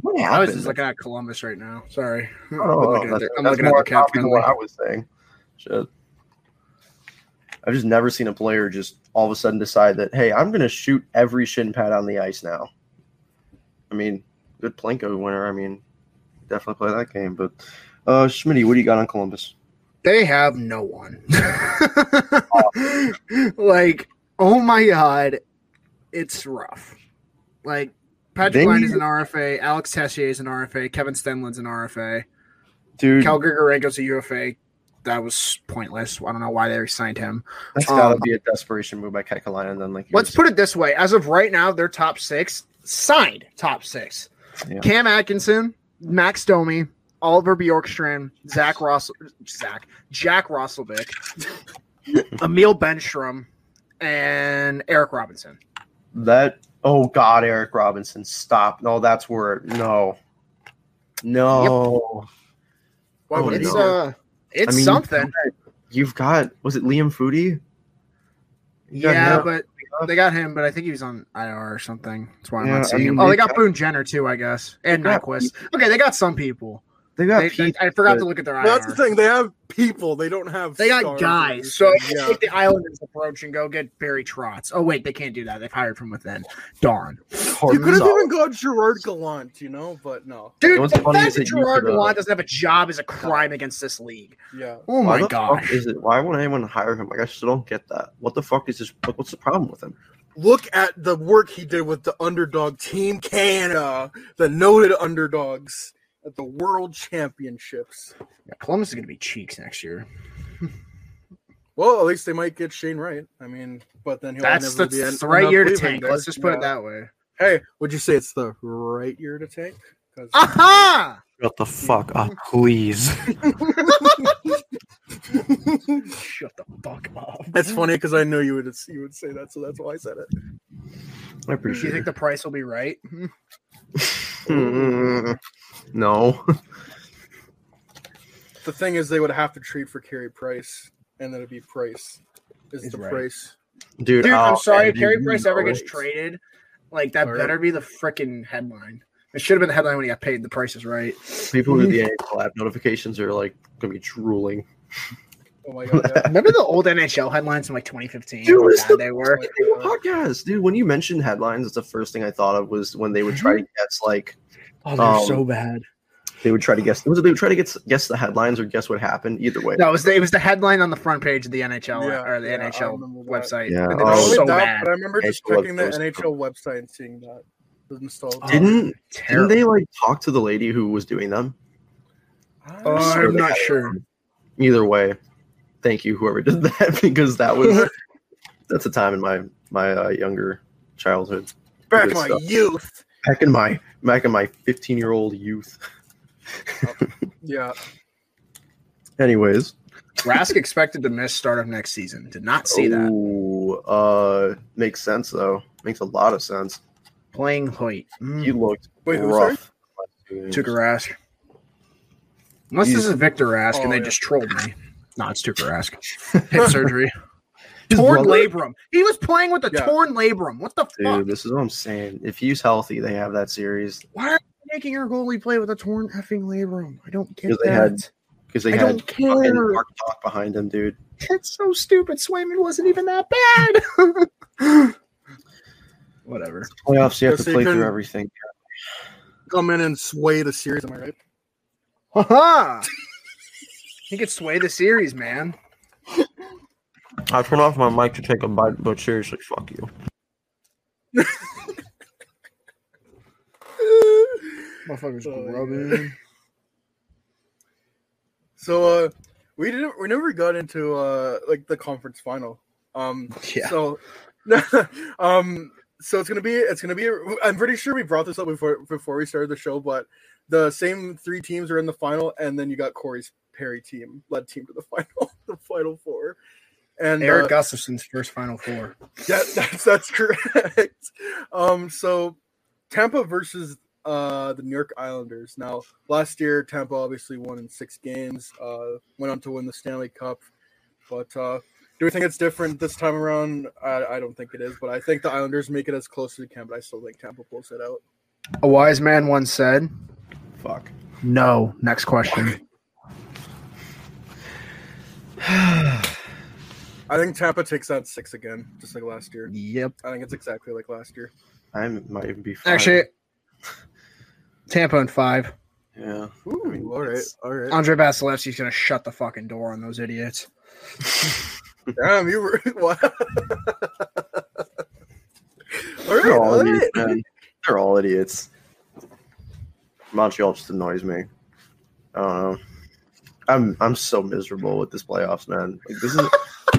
what I was just looking at Columbus right now. Sorry. I'm Oh, looking at I'm looking at more their cap what. I was saying. Shit. I've just never seen a player just all of a sudden decide that, hey, I'm going to shoot every shin pad on the ice now. I mean, good Plinko winner. I mean, definitely play that game. But, uh, Schmitty, what do you got on Columbus? They have no one. like, oh my god, it's rough. Like, Patrik Laine is an RFA, Alex Texier is an RFA, Kevin Stenlund's an RFA, Dude, Cal Grigorenko's a UFA. That was pointless. I don't know why they signed him. that's got to um, be a desperation move by Kekalainen then. Like, Let's put it this way: as of right now, they're top six, signed top six. Yeah. Cam Atkinson, Max Domi, Oliver Bjorkstrand, Zach Russell, Zach, Jack Roslovic, Emil Bemstrom, and Eric Robinson. that. Oh, God, Eric Robinson. Stop. No, that's where. No. No. Why Oh, It's no. uh, it's I mean, something. You've got, was it Liam Foudy? Yeah, him. but they got him, but I think he was on IR or something. That's why I'm Yeah, not I seeing him. Oh, they got got- Boone Jenner too, I guess, and Nyquist. Okay, they got some people. They got They- Pete. I forgot but- to look at their IR. That's the thing. They have people. They don't have. They got guys. So yeah. take the Islanders approach and go get Barry Trotz. Oh wait, they can't do that. They've hired from within. Darn, you could have even got Gerard Gallant, you know, but no. dude. what's The funny fact is that that Gerard Gallant doesn't have a job is a crime against this league. Yeah. Oh my god. Is it? Why won't anyone hire him? Like, I still don't get that. What the fuck is this? Like, what's the problem with him? Look at the work he did with the underdog team Canada, the noted underdogs at the World Championships. Yeah, Columbus is going to be cheeks next year. Well, at least they might get Shane Wright. I mean, but then he'll That's never the, be that's en- the right enough year to leaving tank. there. Let's just put it that way. Hey, would you say it's the right year to tank? 'Cause- Aha! Shut the fuck up, please. Shut the fuck up. That's funny because I knew you would you would say that, so that's why I said it. I appreciate. Do you think it. the price will be right? No. The thing is, they would have to trade for Carey Price, and then it'd be Price is He's the right. price. Dude, Dude, I'm sorry. If Carey Price ever gets traded, like that Alright. better be the freaking headline. It should have been the headline when he got paid. The price is right. people with the NHL app notifications are like gonna be drooling. Oh my god! Yeah. Remember the old NHL headlines from like 2015? Dude, it's the they were. podcast, dude. When you mentioned headlines, it's the first thing I thought of was when they would try to guess like Oh, they're Um, so bad. they would try to guess was it they would try to guess guess the headlines or guess what happened. Either way, No, it was the, it was the headline on the front page of the NHL Yeah, or the yeah, NHL website. Yeah, And oh, it Not was only so that, bad. but I remember just NHL checking the website. NHL website and seeing that was installed. didn't Terrible. didn't they like talk to the lady who was doing them? Uh, I'm not sure. Either way, thank you whoever did that because that was that's a time in my my uh, younger childhood. Back in my stuff. youth. Back in my back in my 15 year old youth. Yeah. Anyways, Rask expected to miss start of next season. Did not see that. Ooh, uh, makes sense though. Makes a lot of sense. Playing Hoyt. Mm. He looked Wait, rough. Tuukka Rask. Unless this is Victor Rask Oh, and they yeah. just trolled me. No, it's Tuukka Rask. Hip surgery. His torn brother- labrum. He was playing with a Yeah. torn labrum. What the fuck? Dude, this is what I'm saying. If he's healthy, they have that series Why are you making your goalie play with a torn effing labrum? I don't get Because they that. had- because they I had don't fucking care. Mark Talk behind him, dude. That's so stupid. Swayman wasn't even that bad. Whatever. Playoffs, you have to play through everything. Come in and sway the series. Am I right? Haha. He could sway the series, man. I turned off my mic to take a bite, but seriously, fuck you. Motherfuckers Oh, yeah. So uh we didn't we never got into uh like the conference final. Um Yeah. so um so it's gonna be it's gonna be I'm pretty sure we brought this up before before we started the show, but the same three teams are in the final, and then you got Corey's Perry team led team to the final, the final four. And Eric uh, Gustafsson's first Final Four. yeah, that's that's correct. Um, so Tampa versus uh the New York Islanders. Now, last year Tampa obviously won in six games, uh, went on to win the Stanley Cup. But uh do we think it's different this time around? I, I don't think it is, but I think the Islanders make it as close as they can. But I still think Tampa pulls it out. A wise man once said, Fuck. "No." Next question. I think Tampa takes that six again, just like last year. yep. I think it's exactly like last year. I might even be fine. Actually, Tampa in five. yeah. Ooh, I mean, all right. All right. Andre Vasilevskiy's gonna shut the fucking door on those idiots. Damn, you were what? all right, They're all all idiots, right. man. They're all idiots. Montreal just annoys me. I don't know. I'm I'm so miserable with this playoffs, man. Like this is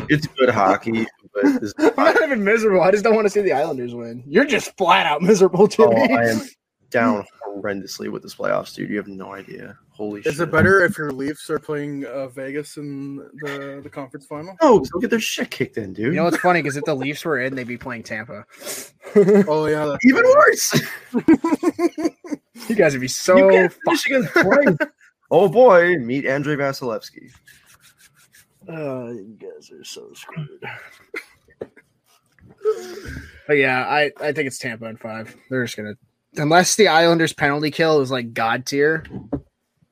it's good hockey, but this I'm not even miserable. I just don't want to see the Islanders win. You're just flat out miserable, oh, Jimmy. I am down horrendously with this playoffs, dude. You have no idea. Holy shit. Is it better if your Leafs are playing uh, Vegas in the the conference final? No, 'cause they'll get their shit kicked in, dude. You know what's funny? Because if the Leafs were in, they'd be playing Tampa. Oh yeah, Even worse. You guys would be you so can't finish against twice. Oh boy, meet Andrei Vasilevskiy. Oh, you guys are so screwed. but yeah, I, I think it's Tampa in five. They're just gonna unless the Islanders penalty kill is like god tier.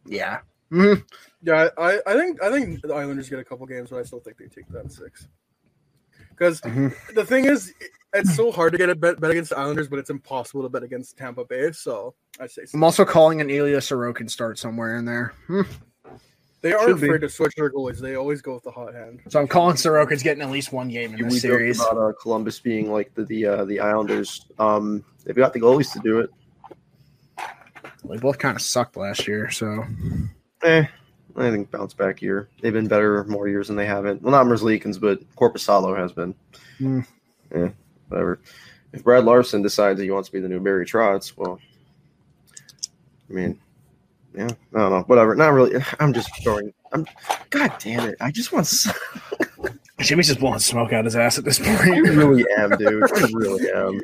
Yeah. Mhm. yeah. I, I think I think the Islanders get a couple games, but I still think they take that in six. Because Mhm. the thing is, it's so hard to get a bet, bet against the Islanders, but it's impossible to bet against Tampa Bay. So I say six. I'm also calling an Ilya Sorokin start somewhere in there. Hmm. they are should be. afraid to switch their goalies. They always go with the hot hand. So I'm calling Sorokin's getting at least one game in we this joked series. about uh, Columbus being like the the uh, the Islanders. Um, they've got the goalies to do it. They both kind of sucked last year, so Eh, I think bounce back year. They've been better more years than they haven't. Well, not Merzlikins, but Korpisalo has been. Hmm. Yeah, whatever. If Brad Larsen decides that he wants to be the new Barry Trotz, well, I mean, yeah, I don't know. Whatever. Not really. I'm just throwing. I'm. God damn it! I just want. s- Jimmy's just blowing smoke out his ass at this point. I point. really am, dude. I really am.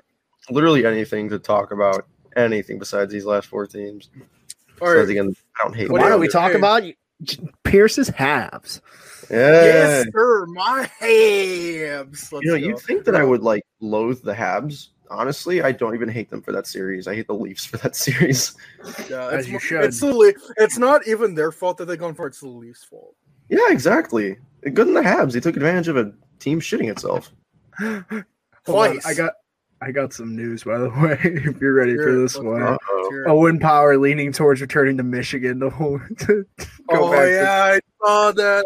Literally anything to talk about. Anything besides these last four teams. All right. again, I don't hate. Why don't we talk Hey. about Pierce's halves? Yeah. Yes, sir. My Habs. Let's you know, go. you'd think that I would like loathe the Habs. Honestly, I don't even hate them for that series. I hate the Leafs for that series. Yeah, As it's, you should. It's the Le- It's not even their fault that they gone for it. It's the Leafs' fault. Yeah, exactly. Good in the Habs. They took advantage of a team shitting itself. Hold on, Twice. I got I got some news by the way. If you're ready for this one. hear it. Uh-oh. Let's hear it. Owen Power leaning towards returning to Michigan to, to go Oh back to- yeah, I saw that.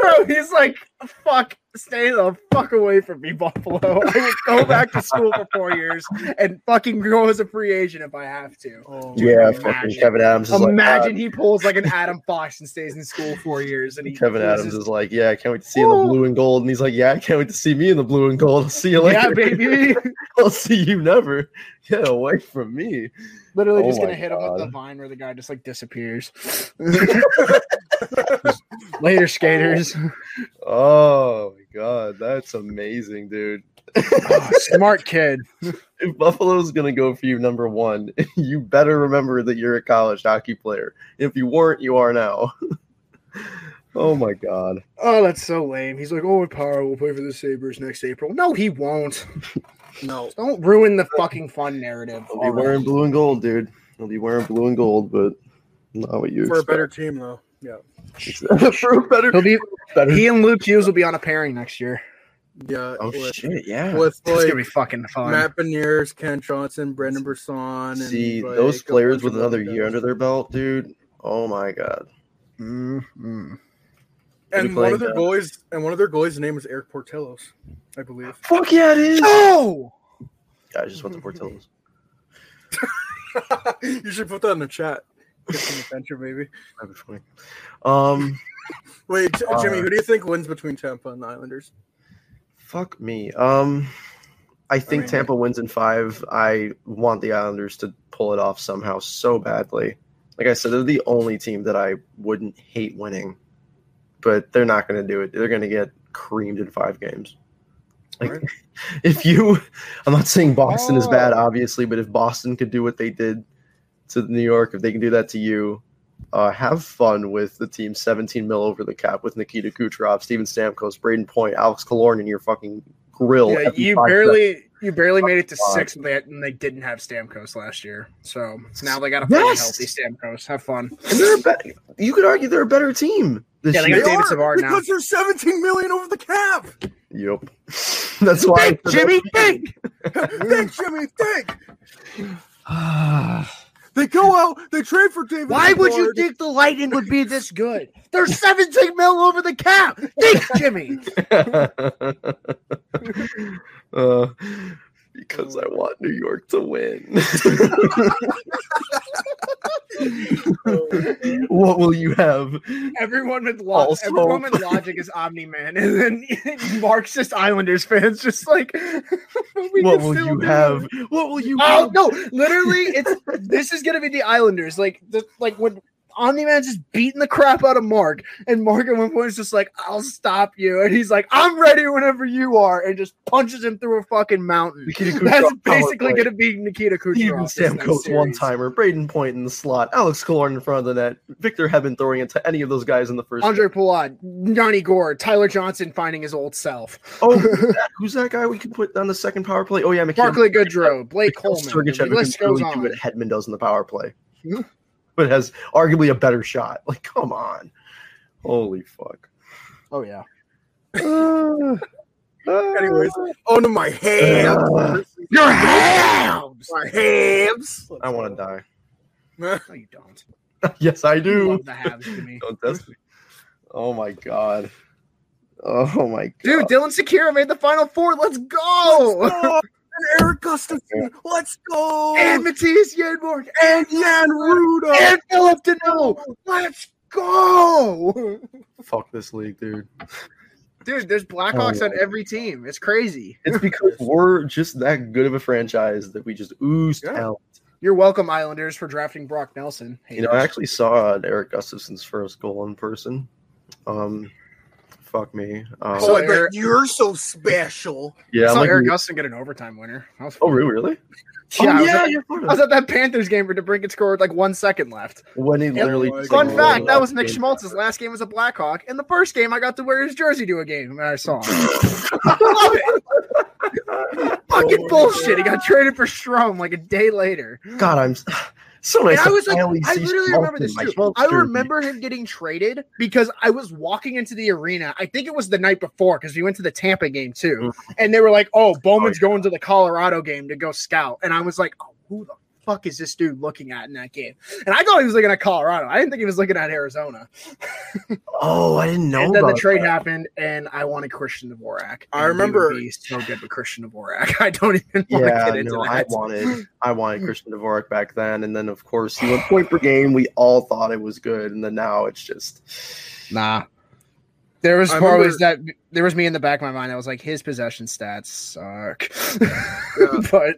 Bro, he's like, fuck, stay the fuck away from me, Buffalo. I will go back to school for four years and fucking go as a free agent if I have to. Oh, Yeah, Imagine. fucking Kevin Adams is Imagine like, he pulls like an Adam Fox and stays in school four years and uh, he Kevin pulls Adams is like, yeah, I can't wait to see you in the blue and gold. And he's like, yeah, I can't wait to see me in the blue and gold. I'll see you later. Yeah, baby. I'll see you never. Get away from me. Literally Oh just gonna my hit him with the vine where the guy just like disappears. Later, skaters. Oh my god, that's amazing, dude. Oh, smart kid. If Buffalo's gonna go for you number one, you better remember that you're a college hockey player. If you weren't, you are now. oh my god. Oh, that's so lame. He's like, oh, Power will play for the Sabres next April. No, he won't. No. Don't ruin the fucking fun narrative. He'll be wearing blue and gold, dude. He'll be wearing blue and gold, but not what you For a better team, though. Yeah. for better, He'll be better. he and Luke Hughes will be on a pairing next year. Yeah. oh with, shit, yeah. With It's gonna be fucking fun. Matt Beniers, Kent Johnson, Brendan Brisson, and See like, those players with another other year under their belt, dude. Oh my god. Mm-hmm. And one of their down. goalies, and one of their goalies' name is Eric Portillos, I believe. Fuck yeah, it is. Oh, Yeah, I just went to Portillo's. you should put that in the chat. Get some attention, maybe. That'd be funny. Um, Wait, J- Jimmy, Uh, who do you think wins between Tampa and the Islanders? fuck me. Um, I think mean- Tampa wins in five. I want the Islanders to pull it off somehow so badly. Like I said, they're the only team that I wouldn't hate winning, but they're not going to do it. They're going to get creamed in five games. Like, Alright. if you, I'm not saying Boston is bad, Oh. obviously, but if Boston could do what they did to New York, if they can do that to you, uh, have fun with the team 17 mil over the cap with Nikita Kucherov, Steven Stamkos, Brayden Point, Alex Killorn in your fucking grill. yeah, you five barely you barely made it to six, and they, and they didn't have Stamkos last year. So now they got a fully Yes! healthy Stamkos. Have fun. And they're a be- you could argue they're a better team this Yeah, they year. got David Savard now. because they're 17 million over the cap. Yep. That's why. Think, Jimmy, think. think, Jimmy, think. They go out, they trade for David. Why would you think the Lightning would be this good? They're 17 mil over the cap. Think, Jimmy. uh, because I want New York to win. what will you have? Everyone with lo- Also- everyone with logic is Omni Man, and then Mark's just Islanders fans, just like we What will still you do have? What will you Oh have? no! Literally, it's this is gonna be the Islanders. Like, the, like when Omni Man's just beating the crap out of Mark, and Mark at one point is just like, "I'll stop you," and he's like, "I'm ready whenever you are," and just punches him through a fucking mountain. That's basically gonna be Nikita Kucherov. Even next Stamkos one timer, Brayden Point in the slot, Alex Killorn in front of the net, Victor Hedman throwing it to any of those guys in the first. Ondrej Palat, Yanni Gourde, Tyler Johnson finding his old self. Oh, who's that, who's that guy we can put on the second power play? Oh yeah, McKinnon. Barclay Goodrow, Blake Coleman. Sergachev The list goes really do on. what Hedman does in the power play, Hmm. But has arguably a better shot. Like, come on, holy fuck. Oh yeah. Anyways, on to my hams. Your hams. My hams. I want to die. No, you don't. yes, I You do. love the halves to me. Don't test me. Oh my god. Oh my god. Dude, Dylan Sikura made the final four. Let's go. Oh, and Erik Gustafsson. Let's go. and Mattias Janmark. and Jan Rutta. And Phillip Danault. Let's go. Fuck this league, dude. Dude, there's Blackhawks Oh. on every team. It's crazy. It's because we're just that good of a franchise that we just ooze Yeah. talent. You're welcome, Islanders, for drafting Brock Nelson. You know, I actually saw Erik Gustafsson's first goal in person. Um, fuck me. Um, So Oh, Eric- you're so special. yeah, I saw like, Eric Gustin get an overtime winner. That was oh, fun. really? really? Yeah, I oh, was yeah, at- you're I was at that Panthers game where DeBrincat scored like one second left. When he literally. my Fun fact: that was Nick. Schmaltz's last game as a Blackhawk. In the first game, I got to wear his jersey to a game, and I saw him. Love it. Fucking bullshit. He got traded for Strome like a day later. God, I'm so nice. And I was like, I literally remember this too. I remember him getting traded because I was walking into the arena. I think it was the night before because we went to the Tampa game too, Mm-hmm. and they were like, "Oh, Bowman's going to the Colorado game to go scout," and I was like, oh, "Who the fuck is this dude looking at in that game?" And I thought he was looking at Colorado. I didn't think he was looking at Arizona. Oh, I didn't know. and then the trade that. happened, and I wanted Christian Dvorak. I remember- would be so good with Christian Dvorak. I don't even want Yeah, to get into no, that. I wanted I wanted Christian Dvorak back then, and then of course he went point per game. We all thought it was good, and then now it's just Nah. There was I always that. There was me in the back of my mind. I was like, his possession stats suck. but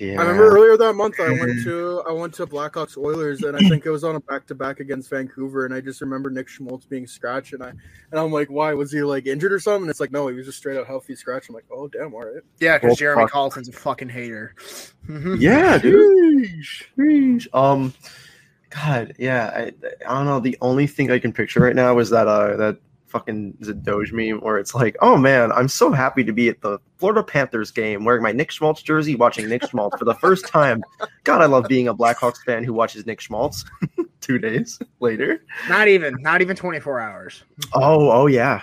yeah. I remember earlier that month I went to I went to Blackhawks Oilers and I think it was on a back to back against Vancouver and I just remember Nick Schmaltz being scratched and I and I'm like why was he like injured or something? And it's like no he was just straight out healthy scratch. I'm like oh damn all right. yeah, because Well, Jeremy fuck. Colliton's a fucking hater. Yeah, dude. Sheesh. Um, God, yeah. I, I don't know. The only thing I can picture right now is that uh that fucking is it Doge meme where it's like, oh man, I'm so happy to be at the Florida Panthers game wearing my Nick Schmaltz jersey, watching Nick Schmaltz for the first time. God, I love being a Blackhawks fan who watches Nick Schmaltz. Two days later. Not even. Not even 24 hours. Oh, oh yeah.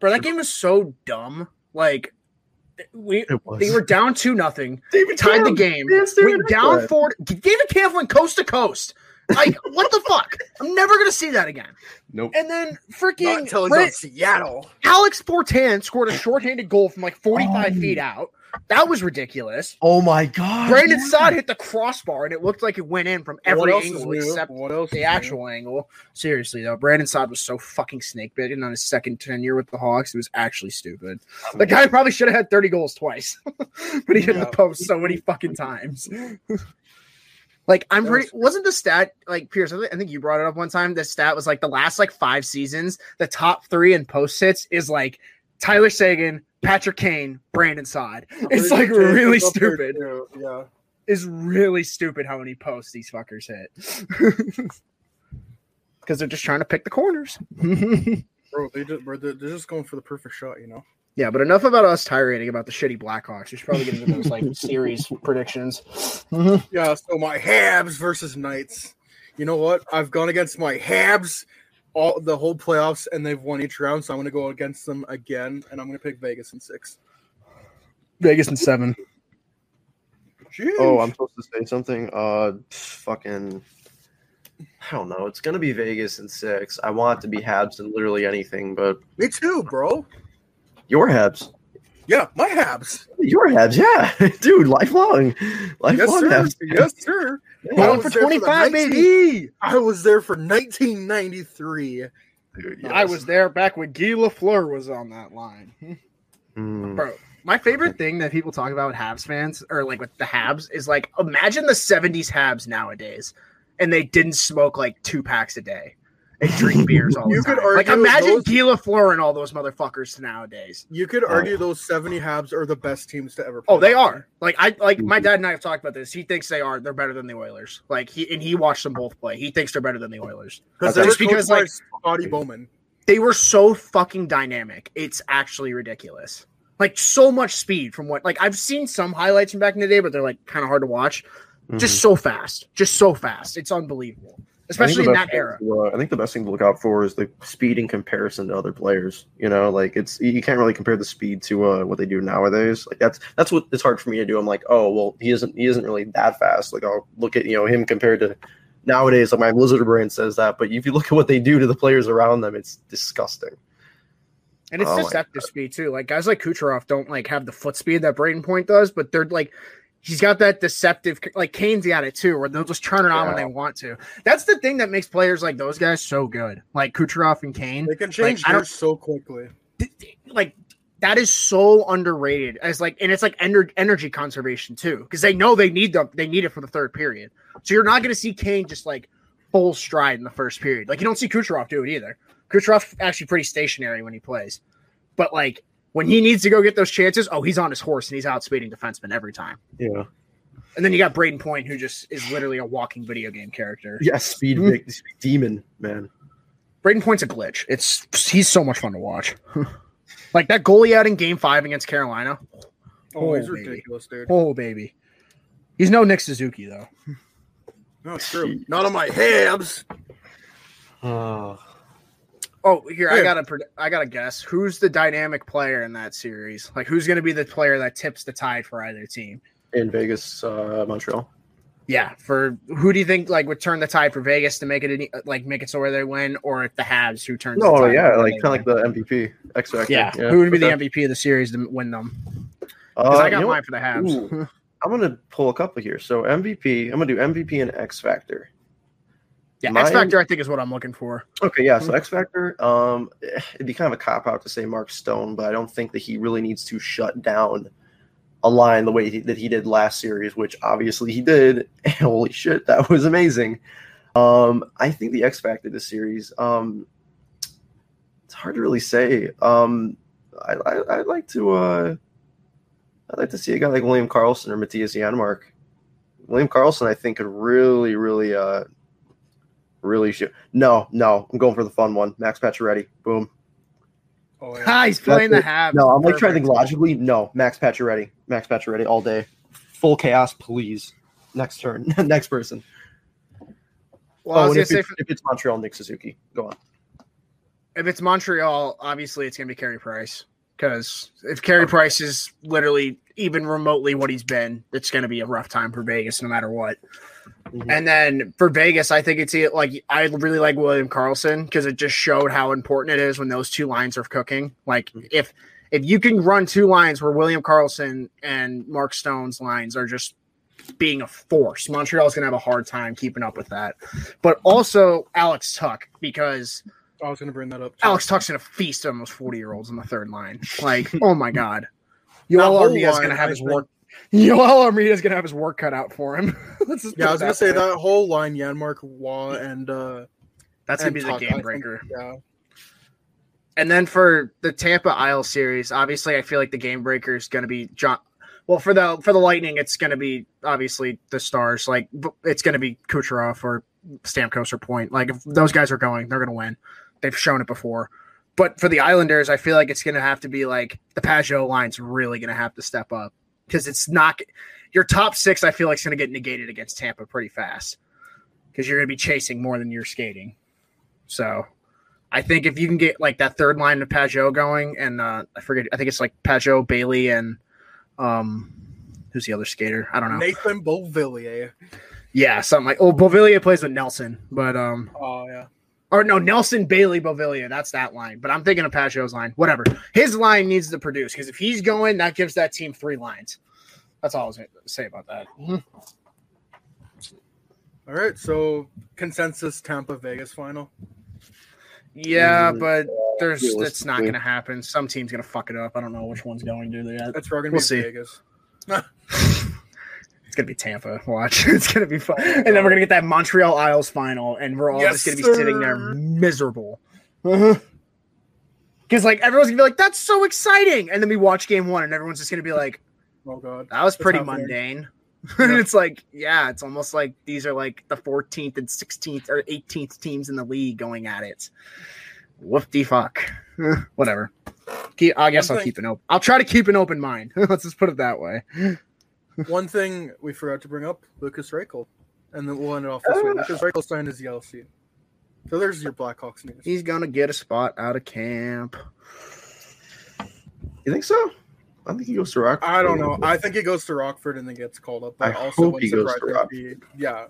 Bro, that game was so dumb. Like, we they were down two nothing. David Tied the game. Went down four. David Kampf went coast to coast. Like, what the fuck? I'm never gonna see that again. Nope. And then Not freaking until Brent- on Seattle. Alex Portan scored a shorthanded goal from like 45 Oh. feet out. That was ridiculous. Oh my god. Brandon yeah. Saad hit the crossbar and it looked like it went in from every else angle new? except What else the is new? actual angle. Seriously though, Brandon Saad was so fucking snake bitten on his second tenure with the Hawks. It was actually stupid. Oh the guy probably should have had 30 goals twice, but he hit the post so many fucking times. Like I'm pretty was- wasn't the stat like Pierce? I think you brought it up one time. The stat was like the last like five seasons, the top three in post hits is like Tyler Seguin, Patrick Kane, Brandon Saad. It's like really Tatum's up there, stupid. Yeah. Is really stupid how many posts these fuckers hit. Because they're just trying to pick the corners. Bro, they just bro, they're just going for the perfect shot, you know. Yeah, but enough about us tirading about the shitty Blackhawks. We should probably get into those like series predictions. Yeah, so my Habs versus Knights. You know what? I've gone against my Habs all the whole playoffs, and they've won each round. So I'm going to go against them again, and I'm going to pick Vegas in six. Vegas in seven. Oh, I'm supposed to say something. Uh, fucking. I don't know. It's gonna be Vegas in six. I want it to be Habs and literally anything, but me too, bro. Your Habs, Yeah, my Habs. your Habs, yeah, dude, lifelong, Yes, lifelong sir. Habs. Yes, sir. I Going for there the 25, 19 baby. I was there for 1993. Dude, I was there back when Guy Lafleur was on that line. Mm. Bro, my favorite thing that people talk about with Habs fans or like with the Habs is like imagine the 70s Habs nowadays and they didn't smoke like two packs a day and drink beers all the You time. could like imagine those- Guy Lafleur and all those motherfuckers nowadays. You could argue those 70 Habs are the best teams to ever play. Oh, they are. Like I like my dad and I have talked about this. He thinks they are. They're better than the Oilers. Like he and he watched them both play. He thinks they're better than the Oilers. Because Just because, like- Scotty Bowman. they were so fucking dynamic. It's actually ridiculous. Like so much speed from what like I've seen some highlights from back in the day, but they're like kind of hard to watch. Just so fast, just so fast. It's unbelievable, Mm-hmm. I think especially in that era. to, uh, I think the best thing to look out for is the speed in comparison to other players. You know, like it's you can't really compare the speed to uh, what they do nowadays. Like that's that's what it's hard for me to do. I'm like, oh well, he isn't he isn't really that fast. Like I'll look at you know him compared to nowadays. Like my lizard brain says that, but if you look at what they do to the players around them, it's disgusting. And it's Oh deceptive speed too. Like guys like Kucherov don't like have the foot speed that Brayden Point does, but they're like he's got that deceptive like Kane's got it too, where they'll just turn it on when they want to. That's the thing that makes players like those guys so good. Like Kucherov and Kane. They can change I don't- gears so quickly. like that is so underrated as like, and it's like ener- energy conservation too, because they know they need them, they need it for the third period. So you're not going to see Kane just like full stride in the first period. Like you don't see Kucherov do it either. Kucherov actually pretty stationary when he plays, but like when he needs to go get those chances, oh, he's on his horse and he's outspeeding defensemen every time. Yeah. And then you got Brayden Point, who just is literally a walking video game character. Yeah, speed, Mhm. speed demon, man. Brayden Point's a glitch. It's he's so much fun to watch. like that goal he had in Game Five against Carolina. Oh, he's baby. ridiculous, dude. Oh baby, he's no Nick Suzuki though. No, it's true. Not on my Habs. Oh, Oh, here I gotta I gotta guess who's the dynamic player in that series. Like who's gonna be the player that tips the tide for either team? in Vegas, uh, Montreal. Yeah, for who do you think like would turn the tide for Vegas to make it any- like make it so where they win, or if the Habs who turns? tide yeah, like kind of like the MVP, X Factor. yeah. Who would be the MVP of the series to win them? Uh, I got you know mine what? for the Habs. Ooh, I'm gonna pull a couple here. So MVP, I'm gonna do MVP and X Factor. Yeah, My- X Factor I think is what I'm looking for. Okay, yeah. So X Factor, um, eh, it'd be kind of a cop out to say Mark Stone, but I don't think that he really needs to shut down a line the way he, that he did last series, which obviously he did. And holy shit, that was amazing. Um, I think the X Factor this series, um, it's hard to really say. Um, I, I I'd like to uh, I'd like to see a guy like William Karlsson or Mattias Janmark. William Karlsson, I think, could really, really, uh, really shoot. No, no, I'm going for the fun one. Max Pacioretty. Boom. Oh, yeah. Ah, he's playing the That's it. Habs. No, I'm like trying to think logically. No, Max Pacioretty. Max Pacioretty all day. Full chaos, please. Next turn. Next person. Well, I oh, was gonna if, say it's, if it's Montreal, Nick Suzuki. Go on. if it's Montreal, obviously it's gonna be Carey Price. Because if Carey Price is literally even remotely what he's been, it's gonna be a rough time for Vegas no matter what. Mhm. And then for Vegas, I think it's like I really like William Karlsson because it just showed how important it is when those two lines are cooking. Like Mm-hmm. if if you can run two lines where William Karlsson and Mark Stone's lines are just being a force, Montreal's gonna have a hard time keeping up with that. But also Alex Tuch because I was gonna bring that up. too. Alex Tuch's gonna feast on those 40 year olds on the third line. Like, oh my god. you all are gonna have his work. Joel Armia's gonna have his work cut out for him. Let's just Yeah, I was gonna say way. that whole line, Janmark, Waugh, and uh, That's gonna and be the Tuch, I game think- breaker. Yeah, And then for the Tampa Isle series, obviously, I feel like the game breaker is going to be John. Well, for the for the Lightning, it's going to be obviously the Stars. Like it's going to be Kucherov or Stamkos or Point. Like if those guys are going, they're going to win. They've shown it before. But for the Islanders, I feel like it's going to have to be like the Pageau line's really going to have to step up because it's not your top six. I feel like is going to get negated against Tampa pretty fast because you're going to be chasing more than you're skating. So I think if you can get like that third line of Pageau going, and uh, I forget, I think it's like Pageau, Bailey, and um, who's the other skater? I don't know. Nathan Beauvillier. Yeah, something like oh, Beauvillier plays with Nelson, but um, Oh yeah, or no, Nelson Bailey Beauvillier. That's that line. But I'm thinking of Pageau's line. Whatever. His line needs to produce because if he's going, that gives that team three lines. That's all I was going to say about that. all right. So consensus Tampa Vegas final. Yeah, Mm, but there's it's not going to happen. Some team's going to fuck it up. I don't know which one's going to do that. That's probably gonna We'll be see. Vegas. It's gonna be Tampa. Watch, it's gonna be fun, and then we're gonna get that Montreal Isles final, and we're all Yes, just gonna be sitting there miserable. Uh-huh. Because like everyone's gonna be like, "That's so exciting," and then we watch game one, and everyone's just gonna be like, Oh god, "That was pretty mundane." and it's like, yeah, it's almost like these are like the 14th and 16th or 18th teams in the league going at it. Whoop de fuck. Whatever. Keep, I guess One I'll thing- keep an open. I'll try to keep an open mind. Let's just put it that way. One thing we forgot to bring up: Lukas Reichel, and then we'll end it off this way. Lukas ah. Reichel signed his ELC. So there's your Blackhawks news. He's gonna get a spot out of camp. You think so? I think he goes to Rock. I don't know. I think he goes to Rockford and then gets called up. But I also hope wouldn't he goes surprise to me if he- yeah,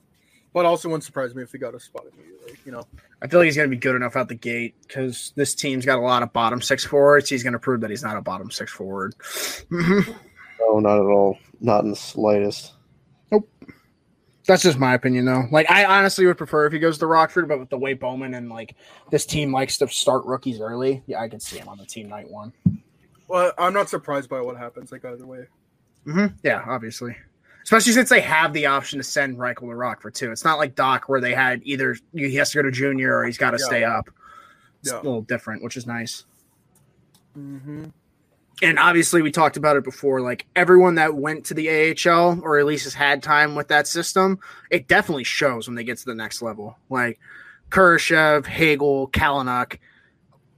but also wouldn't surprise me if he got a spot immediately. You know, I feel like he's gonna be good enough out the gate because this team's got a lot of bottom six forwards. He's gonna prove that he's not a bottom six forward. No, not at all. Not in the slightest. Nope. That's just my opinion, though. Like, I honestly would prefer if he goes to Rockford, but with the way Bowman and like this team likes to start rookies early, yeah, I could see him on the team night one. Well, I'm not surprised by what happens. Like either way. hmm Yeah, obviously. Especially since they have the option to send Reichel to Rockford too. It's not like Dach where they had either he has to go to junior or he's got to Yeah. stay up. It's Yeah. a little different, which is nice. Mm-hmm. And obviously, we talked about it before. Like everyone that went to the AHL or at least has had time with that system, it definitely shows when they get to the next level. Like Kurashev, Hagel, Kalynuk,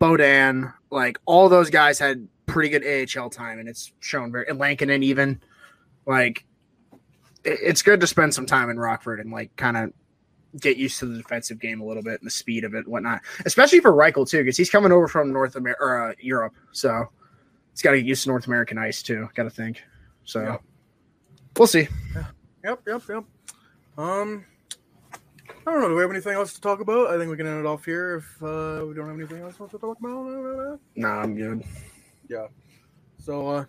Bodan, like all those guys had pretty good AHL time, and it's shown very. And Lankinen even, like, it- it's good to spend some time in Rockford and like kind of get used to the defensive game a little bit and the speed of it, and whatnot. Especially for Reichel too, because he's coming over from North America uh, Europe, so he's got to get used to North American ice too. Got to think. So Yeah. we'll see. Yep, yep, yep. Um, I don't know. Do we have anything else to talk about? I think we can end it off here if uh, we don't have anything else to talk about. Nah, I'm good. Yeah. So, uh,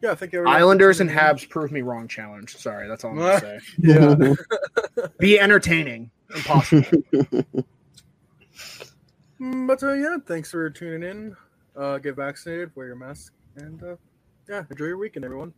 yeah, I think everyone- Islanders and Habs prove me wrong. Challenge. Sorry, that's all I'm gonna say. Yeah. Be entertaining. Impossible. Mm, but uh, yeah, thanks for tuning in. Uh, get vaccinated, wear your mask, and uh, yeah, enjoy your weekend, everyone.